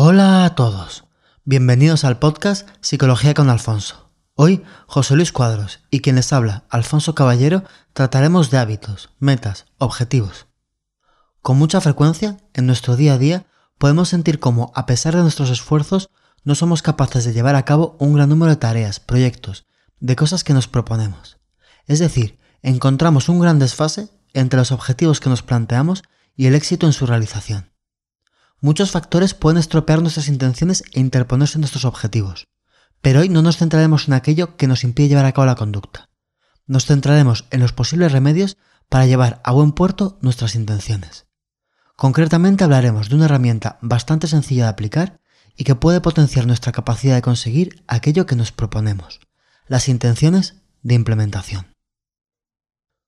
Hola a todos. Bienvenidos al podcast Psicología con Alfonso. Hoy, José Luis Cuadros y quien les habla, Alfonso Caballero, trataremos de hábitos, metas, objetivos. Con mucha frecuencia, en nuestro día a día, podemos sentir como, a pesar de nuestros esfuerzos, no somos capaces de llevar a cabo un gran número de tareas, proyectos, de cosas que nos proponemos. Es decir, encontramos un gran desfase entre los objetivos que nos planteamos y el éxito en su realización. Muchos factores pueden estropear nuestras intenciones e interponerse en nuestros objetivos, pero hoy no nos centraremos en aquello que nos impide llevar a cabo la conducta. Nos centraremos en los posibles remedios para llevar a buen puerto nuestras intenciones. Concretamente hablaremos de una herramienta bastante sencilla de aplicar y que puede potenciar nuestra capacidad de conseguir aquello que nos proponemos, las intenciones de implementación.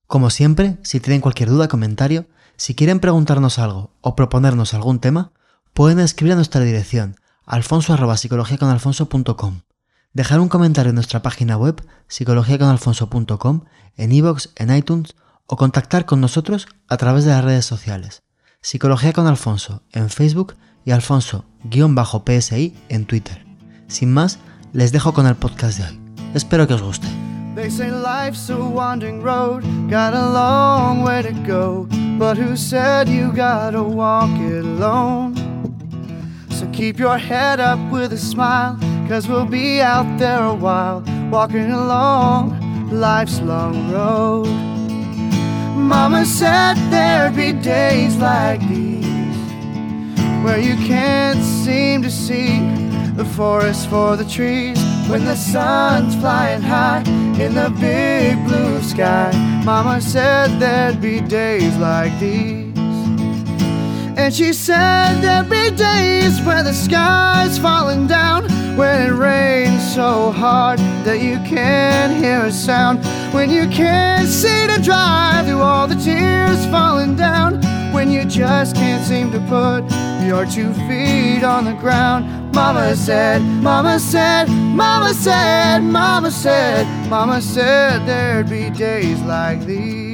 Como siempre, si tienen cualquier duda o comentario, si quieren preguntarnos algo o proponernos algún tema, pueden escribir a nuestra dirección alfonso.psicologiaconalfonso.com, dejar un comentario en nuestra página web psicologiaconalfonso.com, en iVoox, en iTunes o contactar con nosotros a través de las redes sociales. Psicología con Alfonso en Facebook y Alfonso-PSI en Twitter. Sin más, les dejo con el podcast de hoy. Espero que os guste. They say life's a wandering road, got a long way to go. But who said you gotta walk it alone? So keep your head up with a smile, cause we'll be out there a while, walking along life's long road. Mama said there'd be days like these where you can't seem to see the forest for the trees when the sun's flying high in the big blue sky. Mama said there'd be days like these. And she said there'd be days where the sky's falling down, when it rains so hard that you can't hear a sound, when you can't see to drive through all the tears falling down, when you just can't seem to put your two feet on the ground. Mama said, Mama said, Mama said, Mama said, Mama said there'd be days like these.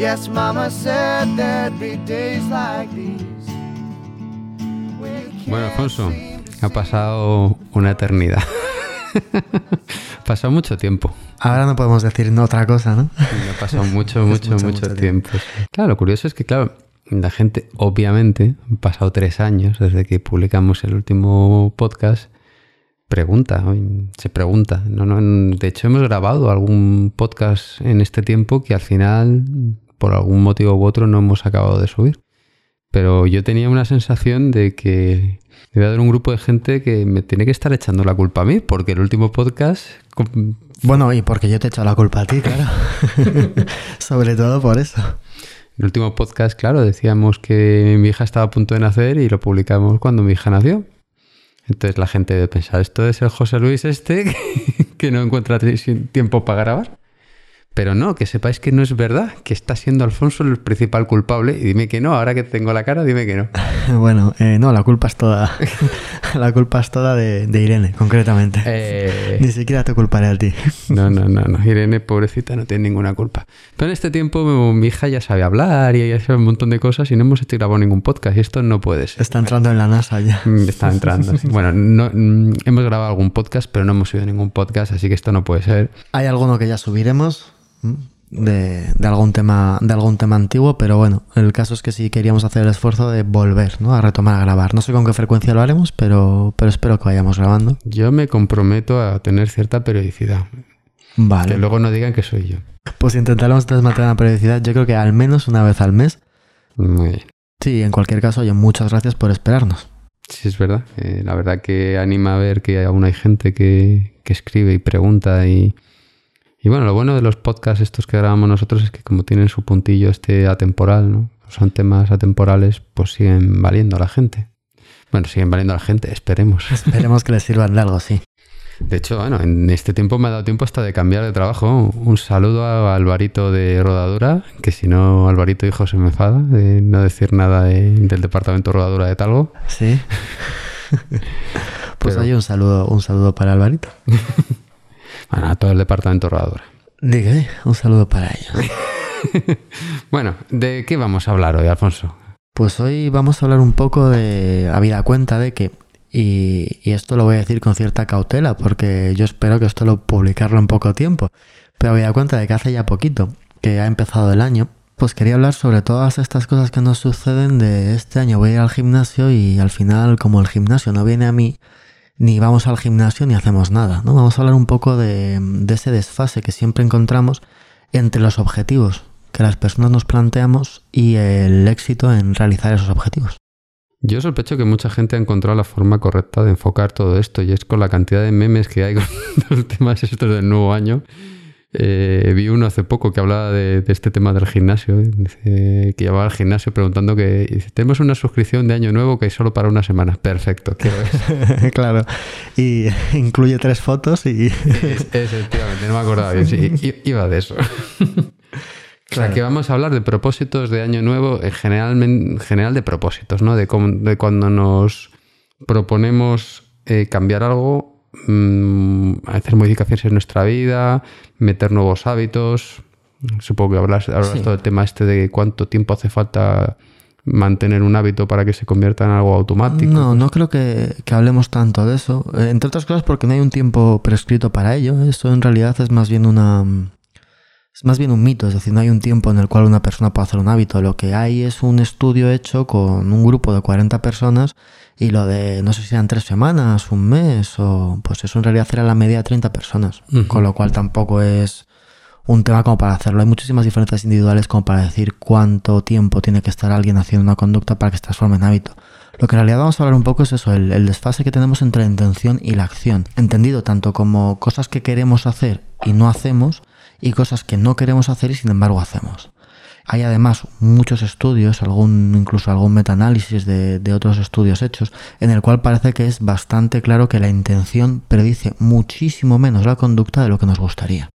Yes, Mama said there'd be days like these. Bueno, Alfonso, ha pasado una eternidad. ha pasado mucho tiempo. Ahora no podemos decir no otra cosa, ¿no? Ha pasado mucho, mucho, mucho, mucho, mucho tiempo. Claro, lo curioso es que, claro, la gente, obviamente, han pasado tres años desde que publicamos el último podcast, pregunta, se pregunta. No, no, de hecho, hemos grabado algún podcast en este tiempo que al final, por algún motivo u otro, no hemos acabado de subir. Pero yo tenía una sensación de que debe haber un grupo de gente que me tiene que estar echando la culpa a mí, porque el último podcast... Bueno, y porque yo te he echado la culpa a ti, claro. Sobre todo por eso. El último podcast, claro, decíamos que mi hija estaba a punto de nacer y lo publicamos cuando mi hija nació. Entonces la gente debe pensar, esto es el José Luis este que no encuentra ti- tiempo para grabar. Pero no, que sepáis que no es verdad, que está siendo Alfonso el principal culpable. Y dime que no, ahora que tengo la cara, dime que no. Bueno, eh, no, la culpa es toda. la culpa es toda de, de Irene, concretamente. Eh, Ni siquiera te culparé a ti. No, no, no, no. Irene, pobrecita, no tiene ninguna culpa. Pero en este tiempo mi hija ya sabe hablar y ya sabe un montón de cosas y no hemos grabado ningún podcast y esto no puede ser. Está entrando en la NASA ya. Mm, Está entrando. sí. Bueno, no, mm, hemos grabado algún podcast, pero no hemos subido ningún podcast, así que esto no puede ser. Hay alguno que ya subiremos. De, de algún tema de algún tema antiguo, pero bueno, el caso es que sí queríamos hacer el esfuerzo de volver, ¿no? A retomar a grabar. No sé con qué frecuencia lo haremos, pero, pero espero que vayamos grabando. Yo me comprometo a tener cierta periodicidad. Vale. Que luego no digan que soy yo. Pues intentaremos mantener la periodicidad, yo creo que al menos una vez al mes. Muy bien. Sí, en cualquier caso, oye, muchas gracias por esperarnos. Sí, es verdad. Eh, la verdad que anima a ver que aún hay gente que, que escribe y pregunta y... Y bueno, lo bueno de los podcasts estos que grabamos nosotros es que como tienen su puntillo este atemporal, ¿no? Son temas atemporales, pues siguen valiendo a la gente. Bueno, siguen valiendo a la gente, esperemos. Esperemos que les sirvan de algo, sí. De hecho, bueno, en este tiempo me ha dado tiempo hasta de cambiar de trabajo. Un saludo a Alvarito de Rodadura, que si no, Alvarito hijo se me enfada de no decir nada de- del departamento de Rodadura de Talgo. Sí. pues Pero- oye, un saludo, un saludo para Alvarito. Bueno, a todo el departamento de Rodadura. Diga, eh, un saludo para ellos. Bueno, ¿de qué vamos a hablar hoy, Alfonso? Pues hoy vamos a hablar un poco de habida cuenta de que, y, y, esto lo voy a decir con cierta cautela, porque yo espero que esto lo publicarlo en poco tiempo, pero habida cuenta de que hace ya poquito que ha empezado el año, pues quería hablar sobre todas estas cosas que nos suceden de este año. Voy a ir al gimnasio y al final, como el gimnasio no viene a mí, ni vamos al gimnasio ni hacemos nada, ¿no? Vamos a hablar un poco de, ese desfase que siempre encontramos entre los objetivos que las personas nos planteamos y el éxito en realizar esos objetivos. Yo sospecho que mucha gente ha encontrado la forma correcta de enfocar todo esto y es con la cantidad de memes que hay con los temas estos del nuevo año. Eh, vi uno hace poco que hablaba de, de este tema del gimnasio, dice, que llevaba al gimnasio preguntando que dice, tenemos una suscripción de año nuevo que es solo para una semana. Perfecto, ¿qué es? claro, y incluye tres fotos y... es, efectivamente, no me acordaba bien, sí, iba de eso. O sea, que vamos a hablar de propósitos de año nuevo, en general, en general de propósitos, ¿no? De, cómo, de cuando nos proponemos eh, cambiar algo, mmm, hacer modificaciones en nuestra vida, meter nuevos hábitos. Supongo que hablas, hablas sí. todo el tema este de cuánto tiempo hace falta mantener un hábito para que se convierta en algo automático. No, no creo que, que, hablemos tanto de eso. Entre otras cosas porque no hay un tiempo prescrito para ello. Eso en realidad es más bien una es más bien un mito, es decir, no hay un tiempo en el cual una persona pueda hacer un hábito. Lo que hay es un estudio hecho con un grupo de 40 personas y lo de, no sé si eran tres semanas, un mes, o pues eso en realidad era la media de 30 personas, uh -huh. con lo cual tampoco es un tema como para hacerlo. Hay muchísimas diferencias individuales como para decir cuánto tiempo tiene que estar alguien haciendo una conducta para que se transforme en hábito. Lo que en realidad vamos a hablar un poco es eso, el, el desfase que tenemos entre la intención y la acción, entendido tanto como cosas que queremos hacer y no hacemos, y cosas que no queremos hacer y sin embargo hacemos. Hay además muchos estudios, algún, incluso algún metaanálisis de, de otros estudios hechos, en el cual parece que es bastante claro que la intención predice muchísimo menos la conducta de lo que nos gustaría.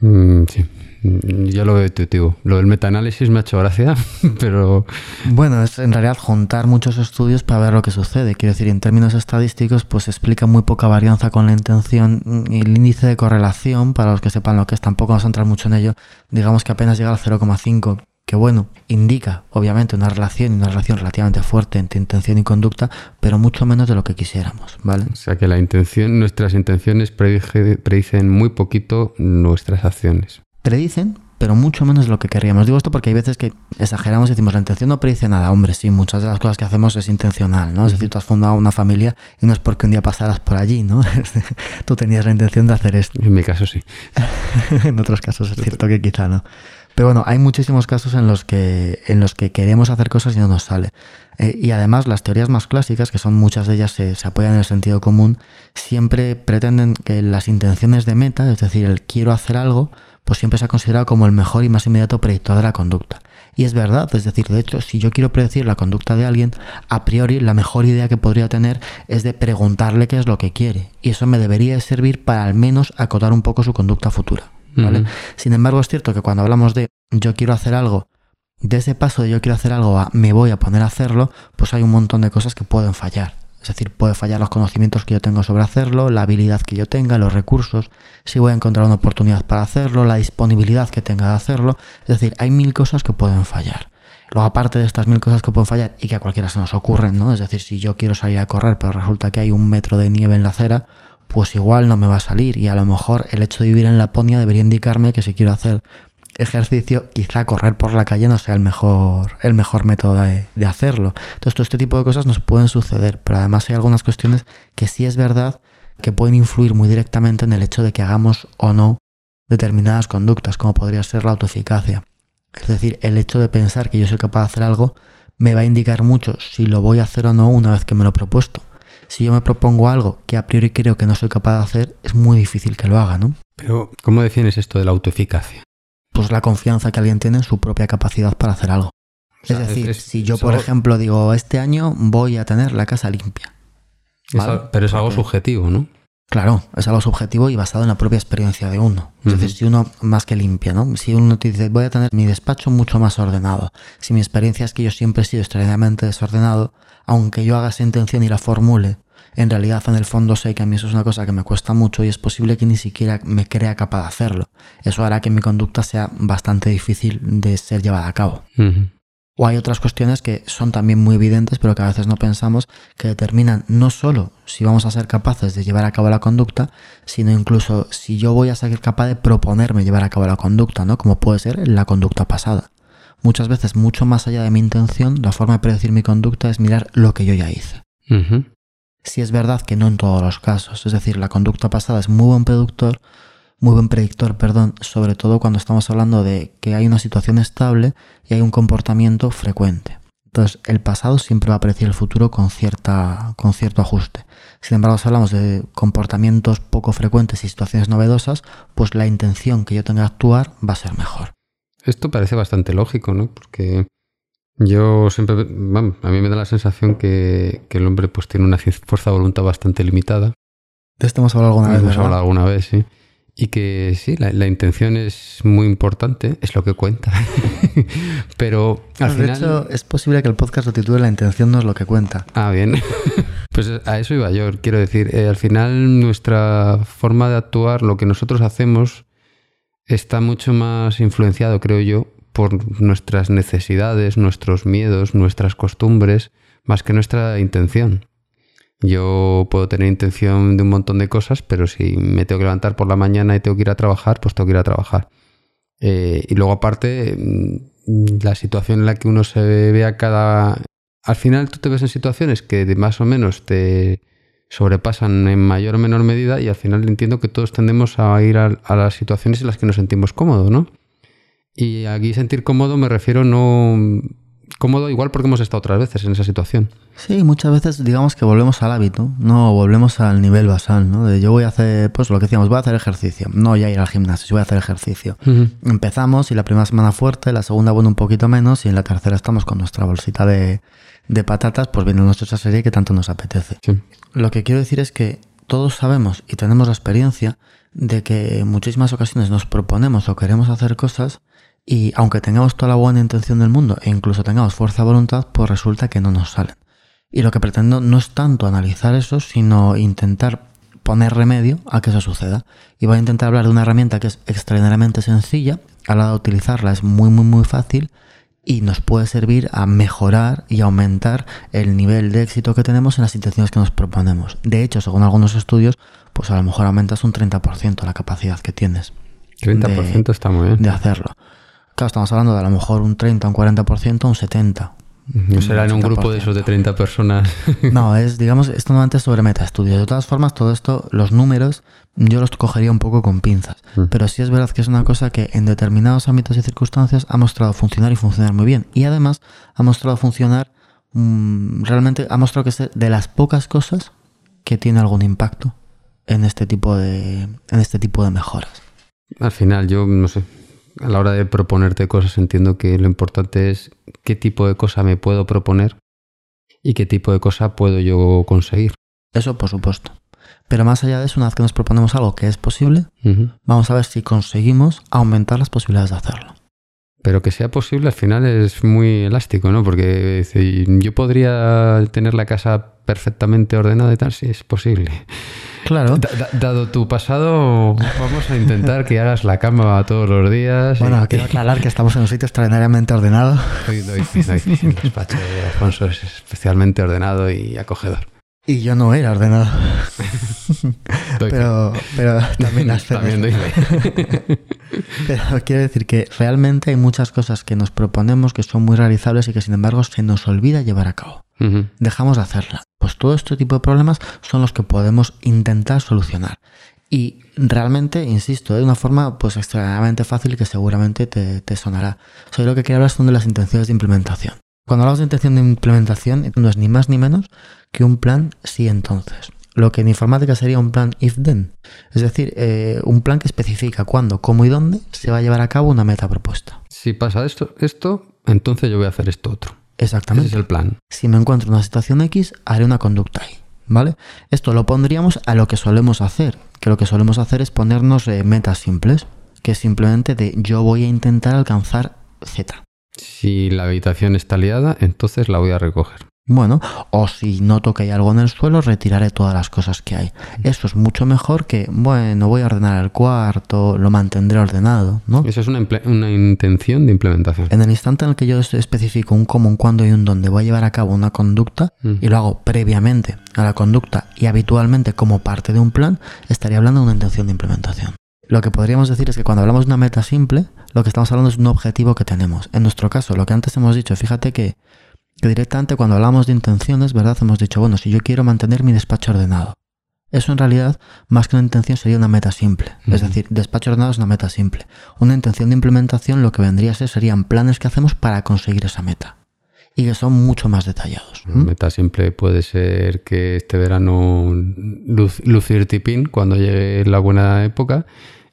Mm, sí, yo lo veo intuitivo. Lo del metaanálisis me ha hecho gracia, pero... Bueno, es en realidad juntar muchos estudios para ver lo que sucede. Quiero decir, en términos estadísticos, pues explica muy poca varianza con la intención y el índice de correlación, para los que sepan lo que es, tampoco vamos a entrar mucho en ello, digamos que apenas llega al 0,5 que bueno, indica obviamente una relación y una relación relativamente fuerte entre intención y conducta, pero mucho menos de lo que quisiéramos, ¿vale? O sea que la intención, nuestras intenciones predicen muy poquito nuestras acciones. Predicen, pero mucho menos de lo que querríamos. Digo esto porque hay veces que exageramos y decimos la intención no predice nada. Hombre, sí, muchas de las cosas que hacemos es intencional, ¿no? Es decir, tú has fundado una familia y no es porque un día pasaras por allí, ¿no? tú tenías la intención de hacer esto. En mi caso sí. en otros casos es cierto que quizá no. Pero bueno, hay muchísimos casos en los que, en los que queremos hacer cosas y no nos sale. Eh, y además las teorías más clásicas, que son muchas de ellas se, se, apoyan en el sentido común, siempre pretenden que las intenciones de meta, es decir, el quiero hacer algo, pues siempre se ha considerado como el mejor y más inmediato predictor de la conducta. Y es verdad, es decir, de hecho, si yo quiero predecir la conducta de alguien, a priori la mejor idea que podría tener es de preguntarle qué es lo que quiere. Y eso me debería servir para al menos acotar un poco su conducta futura. ¿Vale? Uh -huh. Sin embargo, es cierto que cuando hablamos de yo quiero hacer algo, de ese paso de yo quiero hacer algo a me voy a poner a hacerlo, pues hay un montón de cosas que pueden fallar. Es decir, puede fallar los conocimientos que yo tengo sobre hacerlo, la habilidad que yo tenga, los recursos, si voy a encontrar una oportunidad para hacerlo, la disponibilidad que tenga de hacerlo. Es decir, hay mil cosas que pueden fallar. Luego, aparte de estas mil cosas que pueden fallar y que a cualquiera se nos ocurren, ¿no? Es decir, si yo quiero salir a correr, pero resulta que hay un metro de nieve en la acera, pues igual no me va a salir. Y a lo mejor el hecho de vivir en Laponia debería indicarme que si quiero hacer ejercicio, quizá correr por la calle no sea el mejor, el mejor método de, de, hacerlo. Entonces, todo este tipo de cosas nos pueden suceder, pero además hay algunas cuestiones que sí es verdad que pueden influir muy directamente en el hecho de que hagamos o no determinadas conductas, como podría ser la autoeficacia. Es decir, el hecho de pensar que yo soy capaz de hacer algo me va a indicar mucho si lo voy a hacer o no una vez que me lo he propuesto. Si yo me propongo algo que a priori creo que no soy capaz de hacer, es muy difícil que lo haga, ¿no? Pero, ¿cómo defines esto de la autoeficacia? pues la confianza que alguien tiene en su propia capacidad para hacer algo. O sea, es decir, es, si yo, por algo... ejemplo, digo, este año voy a tener la casa limpia. ¿vale? Es, pero es algo Porque, subjetivo, ¿no? Claro, es algo subjetivo y basado en la propia experiencia de uno. Es uh -huh. si uno más que limpia, ¿no? Si uno te dice, voy a tener mi despacho mucho más ordenado. Si mi experiencia es que yo siempre he sido extraordinariamente desordenado, aunque yo haga esa intención y la formule, en realidad en el fondo sé que a mí eso es una cosa que me cuesta mucho y es posible que ni siquiera me crea capaz de hacerlo. Eso hará que mi conducta sea bastante difícil de ser llevada a cabo. Uh -huh. O hay otras cuestiones que son también muy evidentes, pero que a veces no pensamos, que determinan no solo si vamos a ser capaces de llevar a cabo la conducta, sino incluso si yo voy a ser capaz de proponerme llevar a cabo la conducta, ¿no? Como puede ser la conducta pasada. Muchas veces, mucho más allá de mi intención, la forma de predecir mi conducta es mirar lo que yo ya hice. Si es verdad que no en todos los casos, es decir, la conducta pasada es muy buen productor, muy buen predictor, perdón, sobre todo cuando estamos hablando de que hay una situación estable y hay un comportamiento frecuente. Entonces, el pasado siempre va a predecir el futuro con, cierta, con cierto ajuste. Sin embargo, si hablamos de comportamientos poco frecuentes y situaciones novedosas, pues la intención que yo tenga de actuar va a ser mejor. Esto parece bastante lógico, ¿no? Porque yo siempre, vamos, a mí me da la sensación que, el hombre pues tiene una fuerza de voluntad bastante limitada. De esto hemos hablado alguna vez. Hemos hablado alguna vez, sí. Y que sí, la, intención es muy importante, es lo que cuenta. Pero al final. De hecho, es posible que el podcast lo titule La intención no es lo que cuenta. Ah, bien. pues a eso iba yo. Quiero decir, eh, al final nuestra forma de actuar, lo que nosotros hacemos, está mucho más influenciado, creo yo, por nuestras necesidades, nuestros miedos, nuestras costumbres, más que nuestra intención. Yo puedo tener intención de un montón de cosas, pero si me tengo que levantar por la mañana y tengo que ir a trabajar, pues tengo que ir a trabajar. Eh, y luego aparte, mm, la situación en la que uno se ve a cada... Al final tú te ves en situaciones que más o menos te sobrepasan en mayor o menor medida y al final entiendo que todos tendemos a ir a, a las situaciones en las que nos sentimos cómodos, ¿no? Y aquí sentir cómodo me refiero no cómodo igual porque hemos estado otras veces en esa situación. Sí, muchas veces digamos que volvemos al hábito, no volvemos al nivel basal, ¿no? De yo voy a hacer, pues lo que decíamos, voy a hacer ejercicio, no ya ir al gimnasio, si voy a hacer ejercicio. Empezamos y la primera semana fuerte, la segunda bueno un poquito menos y en la tercera estamos con nuestra bolsita de, de patatas, pues viendo nuestra serie que tanto nos apetece. Lo que quiero decir es que todos sabemos y tenemos la experiencia de que en muchísimas ocasiones nos proponemos o queremos hacer cosas y aunque tengamos toda la buena intención del mundo e incluso tengamos fuerza de voluntad, pues resulta que no nos salen. Y lo que pretendo no es tanto analizar eso, sino intentar poner remedio a que eso suceda. Y voy a intentar hablar de una herramienta que es extraordinariamente sencilla, a la hora de utilizarla es muy muy muy fácil y nos puede servir a mejorar y aumentar el nivel de éxito que tenemos en las intenciones que nos proponemos. De hecho, según algunos estudios, pues a lo mejor aumentas un 30% la capacidad que tienes. 30% está muy bien. De hacerlo estamos hablando de a lo mejor un 30, un 40%, un 70%. No será en un grupo de esos de 30 personas. No, es, digamos, esto normalmente es sobre metaestudios. De todas formas, todo esto, los números, yo los cogería un poco con pinzas. Mm. Pero sí es verdad que es una cosa que en determinados ámbitos y circunstancias ha mostrado funcionar y funcionar muy bien. Y además ha mostrado funcionar, mm, realmente ha mostrado que es de las pocas cosas que tiene algún impacto en este tipo de, en este tipo de mejoras. Al final, yo no sé, a la hora de proponerte cosas entiendo que lo importante es qué tipo de cosa me puedo proponer y qué tipo de cosa puedo yo conseguir. Eso por supuesto. Pero más allá de eso, una vez que nos proponemos algo que es posible, vamos a ver si conseguimos aumentar las posibilidades de hacerlo. Pero que sea posible al final es muy elástico, ¿no? Porque yo podría tener la casa perfectamente ordenada y tal, si es posible. Claro. dado tu pasado, vamos a intentar que hagas la cama todos los días. Bueno, quiero aclarar que estamos en un sitio extraordinariamente ordenado. Hoy doy, El despacho de Alfonso es especialmente ordenado y acogedor. Y yo no era ordenado. pero, pero también las También doy Pero quiero decir que realmente hay muchas cosas que nos proponemos que son muy realizables y que sin embargo se nos olvida llevar a cabo. Dejamos de hacerla. Pues todo este tipo de problemas son los que podemos intentar solucionar. Y realmente, insisto, de una forma pues extremadamente fácil que seguramente te, sonará. Soy lo que quiero hablar son de las intenciones de implementación. Cuando hablamos de intención de implementación, no es ni más ni menos que un plan sí entonces. Lo que en informática sería un plan if then. Es decir, eh, un plan que especifica cuándo, cómo y dónde se va a llevar a cabo una meta propuesta. Si pasa esto, esto, entonces yo voy a hacer esto otro. Exactamente. Ese es el plan. Si me encuentro en una situación X, haré una conducta Y. ¿Vale? Esto lo pondríamos a lo que solemos hacer, que lo que solemos hacer es ponernos eh, metas simples, que es simplemente de yo voy a intentar alcanzar Z. Si la habitación está liada, entonces la voy a recoger. Bueno, o si noto que hay algo en el suelo, retiraré todas las cosas que hay. Eso es mucho mejor que, bueno, voy a ordenar el cuarto, lo mantendré ordenado, ¿no? Eso es una, una intención de implementación. En el instante en el que yo especifico un cómo, un cuándo y un dónde voy a llevar a cabo una conducta Mm. y lo hago previamente a la conducta y habitualmente como parte de un plan, estaría hablando de una intención de implementación. Lo que podríamos decir es que cuando hablamos de una meta simple, lo que estamos hablando es un objetivo que tenemos. En nuestro caso, lo que antes hemos dicho, fíjate que, que directamente cuando hablamos de intenciones, ¿verdad? Hemos dicho, bueno, si yo quiero mantener mi despacho ordenado. Eso en realidad, más que una intención, sería una meta simple. Es decir, despacho ordenado es una meta simple. Una intención de implementación lo que vendría a ser serían planes que hacemos para conseguir esa meta. Y que son mucho más detallados. ¿Mm? Meta simple puede ser que este verano lucir tipín cuando llegue la buena época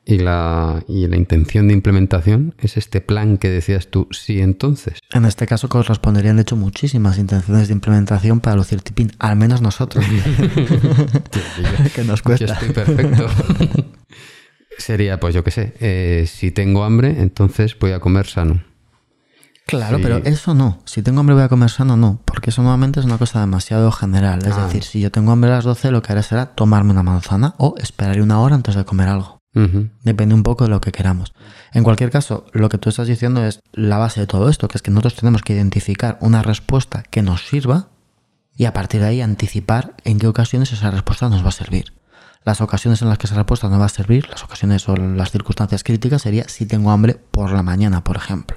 y la, y la intención de implementación es este plan que decías tú, sí entonces. En este caso corresponderían de hecho muchísimas intenciones de implementación para lucir tipín, al menos nosotros. que nos Yo cuesta. estoy perfecto. Sería, pues yo qué sé, eh, si tengo hambre, entonces voy a comer sano. Claro, Sí. pero eso no. Si tengo hambre voy a comer sano, no. Porque eso nuevamente es una cosa demasiado general. Es Ah. decir, si yo tengo hambre a las 12, lo que haré será tomarme una manzana o esperaré una hora antes de comer algo. Depende un poco de lo que queramos. En cualquier caso, lo que tú estás diciendo es la base de todo esto, que es que nosotros tenemos que identificar una respuesta que nos sirva y a partir de ahí anticipar en qué ocasiones esa respuesta nos va a servir. Las ocasiones en las que esa respuesta nos va a servir, las ocasiones o las circunstancias críticas sería si tengo hambre por la mañana, por ejemplo.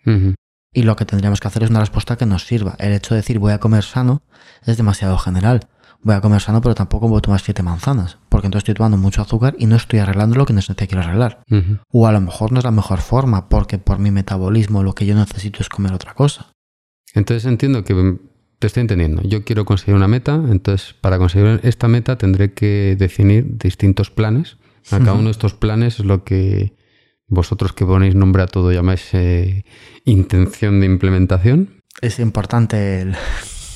Y lo que tendríamos que hacer es una respuesta que nos sirva. El hecho de decir voy a comer sano es demasiado general. Voy a comer sano, pero tampoco voy a tomar siete manzanas, porque entonces estoy tomando mucho azúcar y no estoy arreglando lo que necesito quiero arreglar. O a lo mejor no es la mejor forma, porque por mi metabolismo lo que yo necesito es comer otra cosa. Entonces entiendo que mm, te estoy entendiendo. Yo quiero conseguir una meta, entonces para conseguir esta meta tendré que definir distintos planes. A cada uno de estos planes es lo que vosotros que ponéis nombre a todo llamáis eh, intención de implementación. Es importante el...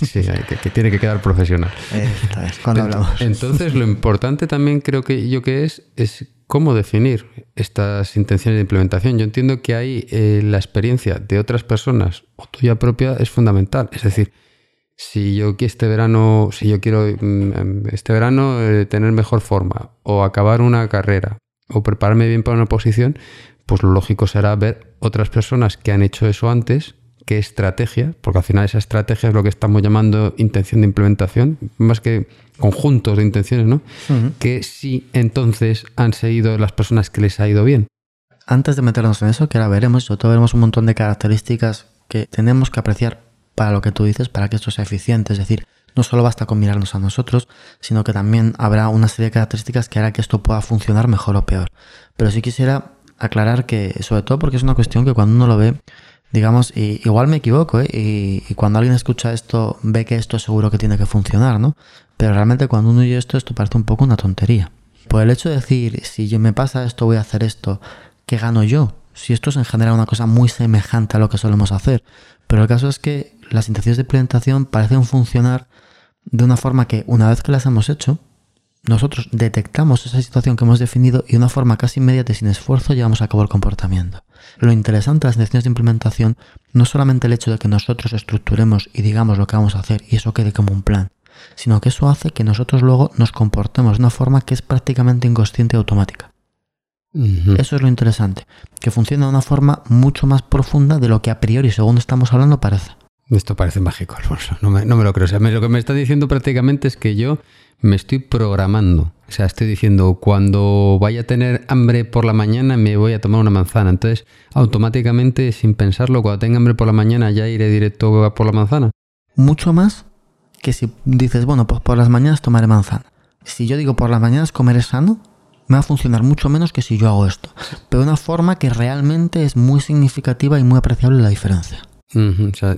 Sí, hay que, que tiene que quedar profesional. Esto es, cuando Ent- hablamos. Entonces, lo importante también creo que yo que es, es cómo definir estas intenciones de implementación. Yo entiendo que ahí eh, la experiencia de otras personas o tuya propia es fundamental. Es decir, si yo este verano, si yo quiero mm, este verano eh, tener mejor forma o acabar una carrera o prepararme bien para una posición, pues lo lógico será ver otras personas que han hecho eso antes, qué estrategia, porque al final esa estrategia es lo que estamos llamando intención de implementación, más que conjuntos de intenciones, ¿no? Que sí entonces han seguido las personas que les ha ido bien. Antes de meternos en eso, que ahora veremos, sobre todo veremos un montón de características que tenemos que apreciar para lo que tú dices, para que esto sea eficiente. Es decir, no solo basta con mirarnos a nosotros, sino que también habrá una serie de características que hará que esto pueda funcionar mejor o peor. Pero sí quisiera aclarar que, sobre todo porque es una cuestión que cuando uno lo ve, digamos, y igual me equivoco, ¿eh? y, cuando alguien escucha esto, ve que esto seguro que tiene que funcionar, ¿no? Pero realmente cuando uno oye esto, esto parece un poco una tontería. Por el hecho de decir, si yo me pasa esto, voy a hacer esto, ¿qué gano yo? Si esto es en general una cosa muy semejante a lo que solemos hacer. Pero el caso es que las intenciones de implementación parecen funcionar de una forma que una vez que las hemos hecho, nosotros detectamos esa situación que hemos definido y de una forma casi inmediata y sin esfuerzo llevamos a cabo el comportamiento. Lo interesante de las intenciones de implementación no es solamente el hecho de que nosotros estructuremos y digamos lo que vamos a hacer y eso quede como un plan, sino que eso hace que nosotros luego nos comportemos de una forma que es prácticamente inconsciente y automática. Eso es lo interesante, que funciona de una forma mucho más profunda de lo que a priori, según estamos hablando, parece. Esto parece mágico, Alfonso. No me, no me lo creo. Lo que me está diciendo prácticamente es que yo me estoy programando. O sea, estoy diciendo, cuando vaya a tener hambre por la mañana, me voy a tomar una manzana. Entonces, automáticamente, sin pensarlo, cuando tenga hambre por la mañana, ya iré directo por la manzana. Mucho más que si dices, bueno, pues por las mañanas tomaré manzana. Si yo digo por las mañanas comeré sano, me va a funcionar mucho menos que si yo hago esto. Pero de una forma que realmente es muy significativa y muy apreciable la diferencia. O sea,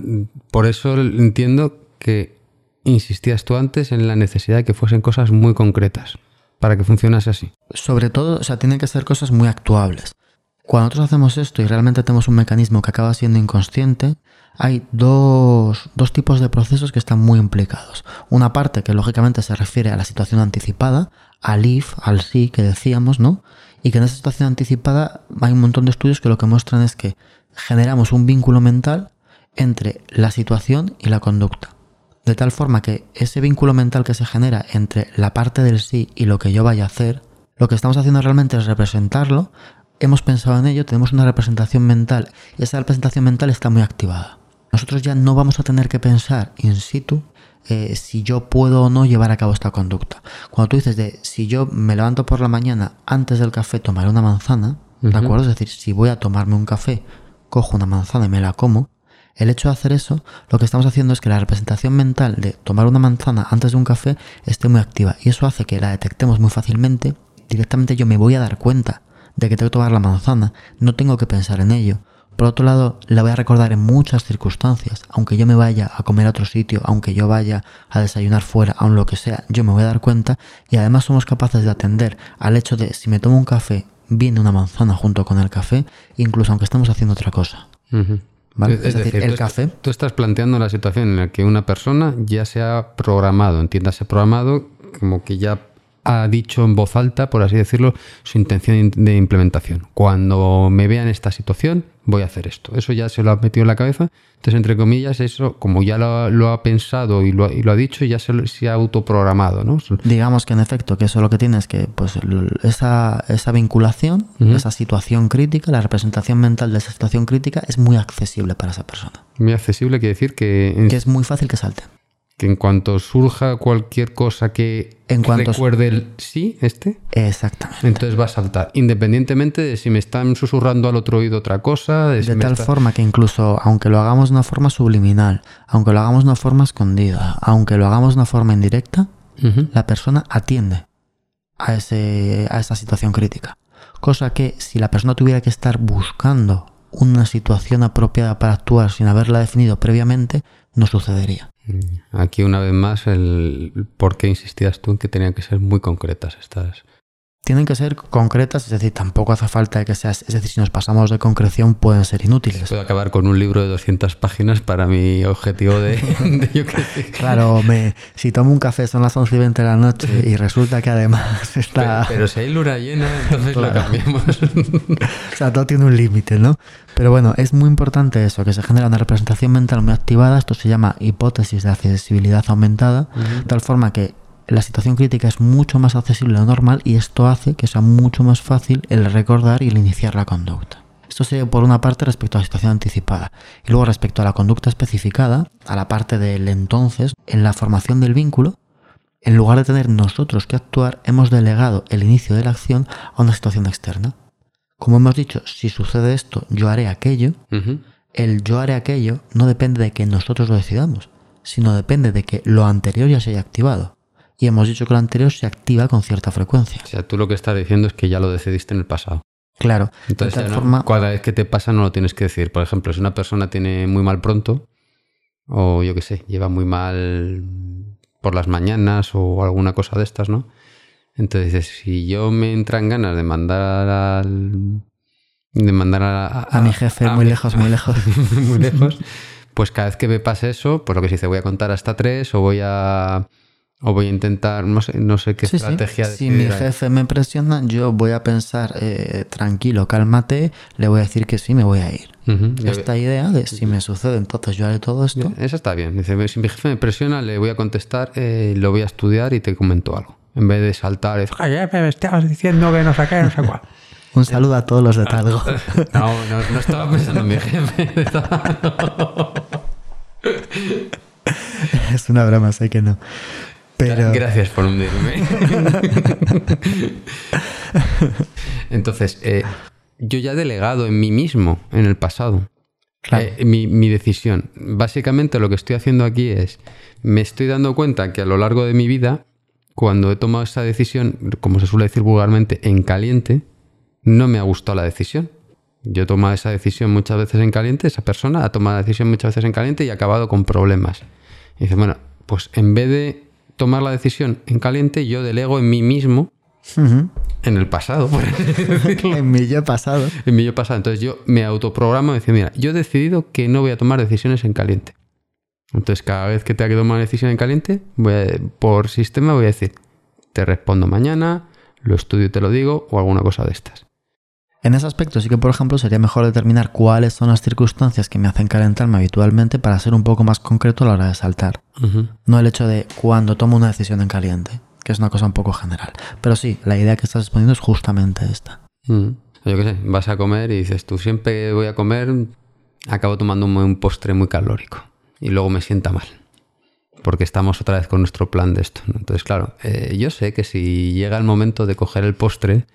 por eso entiendo que insistías tú antes en la necesidad de que fuesen cosas muy concretas para que funcionase así. Sobre todo, o sea, tienen que ser cosas muy actuables. Cuando nosotros hacemos esto y realmente tenemos un mecanismo que acaba siendo inconsciente, hay dos, dos tipos de procesos que están muy implicados. Una parte que lógicamente se refiere a la situación anticipada, al if, al sí que decíamos, ¿no? Y que en esa situación anticipada hay un montón de estudios que lo que muestran es que generamos un vínculo mental entre la situación y la conducta. De tal forma que ese vínculo mental que se genera entre la parte del sí y lo que yo vaya a hacer, lo que estamos haciendo realmente es representarlo, hemos pensado en ello, tenemos una representación mental y esa representación mental está muy activada. Nosotros ya no vamos a tener que pensar in situ eh, si yo puedo o no llevar a cabo esta conducta. Cuando tú dices de si yo me levanto por la mañana antes del café tomaré una manzana, ¿de acuerdo? Es decir, si voy a tomarme un café, cojo una manzana y me la como, el hecho de hacer eso, lo que estamos haciendo es que la representación mental de tomar una manzana antes de un café esté muy activa y eso hace que la detectemos muy fácilmente. Directamente yo me voy a dar cuenta de que tengo que tomar la manzana, no tengo que pensar en ello. Por otro lado, la voy a recordar en muchas circunstancias, aunque yo me vaya a comer a otro sitio, aunque yo vaya a desayunar fuera, aun lo que sea, yo me voy a dar cuenta y además somos capaces de atender al hecho de si me tomo un café, viene una manzana junto con el café, incluso aunque estamos haciendo otra cosa. Es, decir, el café. Tú estás planteando la situación en la que una persona ya se ha programado, entiéndase programado, como que ya ha dicho en voz alta, por así decirlo, su intención de implementación. Cuando me vea en esta situación, voy a hacer esto. Eso ya se lo ha metido en la cabeza. Entonces, entre comillas, eso, como ya lo, ha pensado y lo, ha dicho, ya se, ha autoprogramado. ¿no? Digamos que en efecto, que eso lo que tiene es que pues, esa, esa vinculación, esa situación crítica, la representación mental de esa situación crítica es muy accesible para esa persona. Muy accesible quiere decir que... Que es muy fácil que salte que en cuanto surja cualquier cosa que en cuanto recuerde el sí, este, exactamente. Entonces va a saltar, independientemente de si me están susurrando al otro oído otra cosa. De, tal forma que incluso, aunque lo hagamos de una forma subliminal, aunque lo hagamos de una forma escondida, aunque lo hagamos de una forma indirecta, la persona atiende a, ese, a esa situación crítica. Cosa que si la persona tuviera que estar buscando una situación apropiada para actuar sin haberla definido previamente, no sucedería. Aquí una vez más el por qué insistías tú en que tenían que ser muy concretas estas, tienen que ser concretas, es decir, tampoco hace falta que seas, es decir, si nos pasamos de concreción pueden ser inútiles. Puedo acabar con un libro de 200 páginas para mi objetivo de, yo Claro, me, si tomo un café son las 11 y 20 de la noche y resulta que además está... Pero, si hay luna llena, entonces lo cambiamos. o sea, todo tiene un límite, ¿no? Pero bueno, es muy importante eso, que se genera una representación mental muy activada, esto se llama hipótesis de accesibilidad aumentada, de tal forma que la situación crítica es mucho más accesible a lo normal y esto hace que sea mucho más fácil el recordar y el iniciar la conducta. Esto sería por una parte respecto a la situación anticipada. Y luego respecto a la conducta especificada, a la parte del entonces, en la formación del vínculo, en lugar de tener nosotros que actuar, hemos delegado el inicio de la acción a una situación externa. Como hemos dicho, si sucede esto, yo haré aquello. El yo haré aquello no depende de que nosotros lo decidamos, sino depende de que lo anterior ya se haya activado y hemos dicho que lo anterior se activa con cierta frecuencia. O sea, tú lo que estás diciendo es que ya lo decidiste en el pasado. Claro. Entonces, cada vez que te pasa no lo tienes que decir. Por ejemplo, si una persona tiene muy mal pronto, o yo qué sé, lleva muy mal por las mañanas o alguna cosa de estas, ¿no? Entonces si yo me entran ganas de mandar al... De mandar a, a, mi jefe muy lejos, muy lejos. muy lejos. Pues cada vez que me pase eso, pues lo que se dice, voy a contar hasta tres o voy a o voy a intentar, no sé, no sé qué estrategia. Si mi jefe me presiona, yo voy a pensar, eh, tranquilo, cálmate, le voy a decir que sí, me voy a ir. Esta idea de si me sucede, entonces yo haré todo esto. Eso está bien. Dice, si mi jefe me presiona, le voy a contestar, eh, lo voy a estudiar y te comento algo. En vez de saltar, es, me estabas diciendo que no sé qué, no sé cuál. Un saludo a todos los de Talgo. no, no, no estaba pensando en mi jefe. es una broma, sé que no. Gracias por hundirme. Entonces, eh, yo ya he delegado en mí mismo en el pasado eh, mi, decisión. Básicamente lo que estoy haciendo aquí es, me estoy dando cuenta que a lo largo de mi vida, cuando he tomado esa decisión, como se suele decir vulgarmente, en caliente, no me ha gustado la decisión. Yo he tomado esa decisión muchas veces en caliente, esa persona ha tomado la decisión muchas veces en caliente y ha acabado con problemas. Y dice, bueno, pues en vez de tomar la decisión en caliente, yo delego en mí mismo en el pasado. en mi yo pasado. En mi yo pasado. Entonces yo me autoprogramo y decir, mira, yo he decidido que no voy a tomar decisiones en caliente. Entonces cada vez que tenga que tomar una decisión en caliente, por sistema voy a decir, te respondo mañana, lo estudio y te lo digo, o alguna cosa de estas. En ese aspecto sí que, por ejemplo, sería mejor determinar cuáles son las circunstancias que me hacen calentarme habitualmente para ser un poco más concreto a la hora de saltar. No el hecho de cuando tomo una decisión en caliente, que es una cosa un poco general. Pero sí, la idea que estás exponiendo es justamente esta. Yo qué sé, vas a comer y dices, tú siempre voy a comer, acabo tomando un, postre muy calórico y luego me sienta mal. Porque estamos otra vez con nuestro plan de esto. Entonces, claro, eh, yo sé que si llega el momento de coger el postre,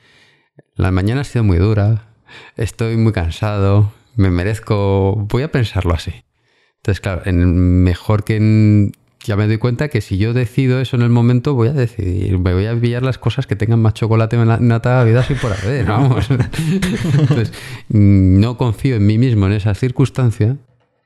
la mañana ha sido muy dura, estoy muy cansado, me merezco... Voy a pensarlo así. Entonces, claro, mejor que ya me doy cuenta que si yo decido eso en el momento, voy a decidir, me voy a pillar las cosas que tengan más chocolate en nata vida sin por haber, vamos. Entonces, no confío en mí mismo en esa circunstancia,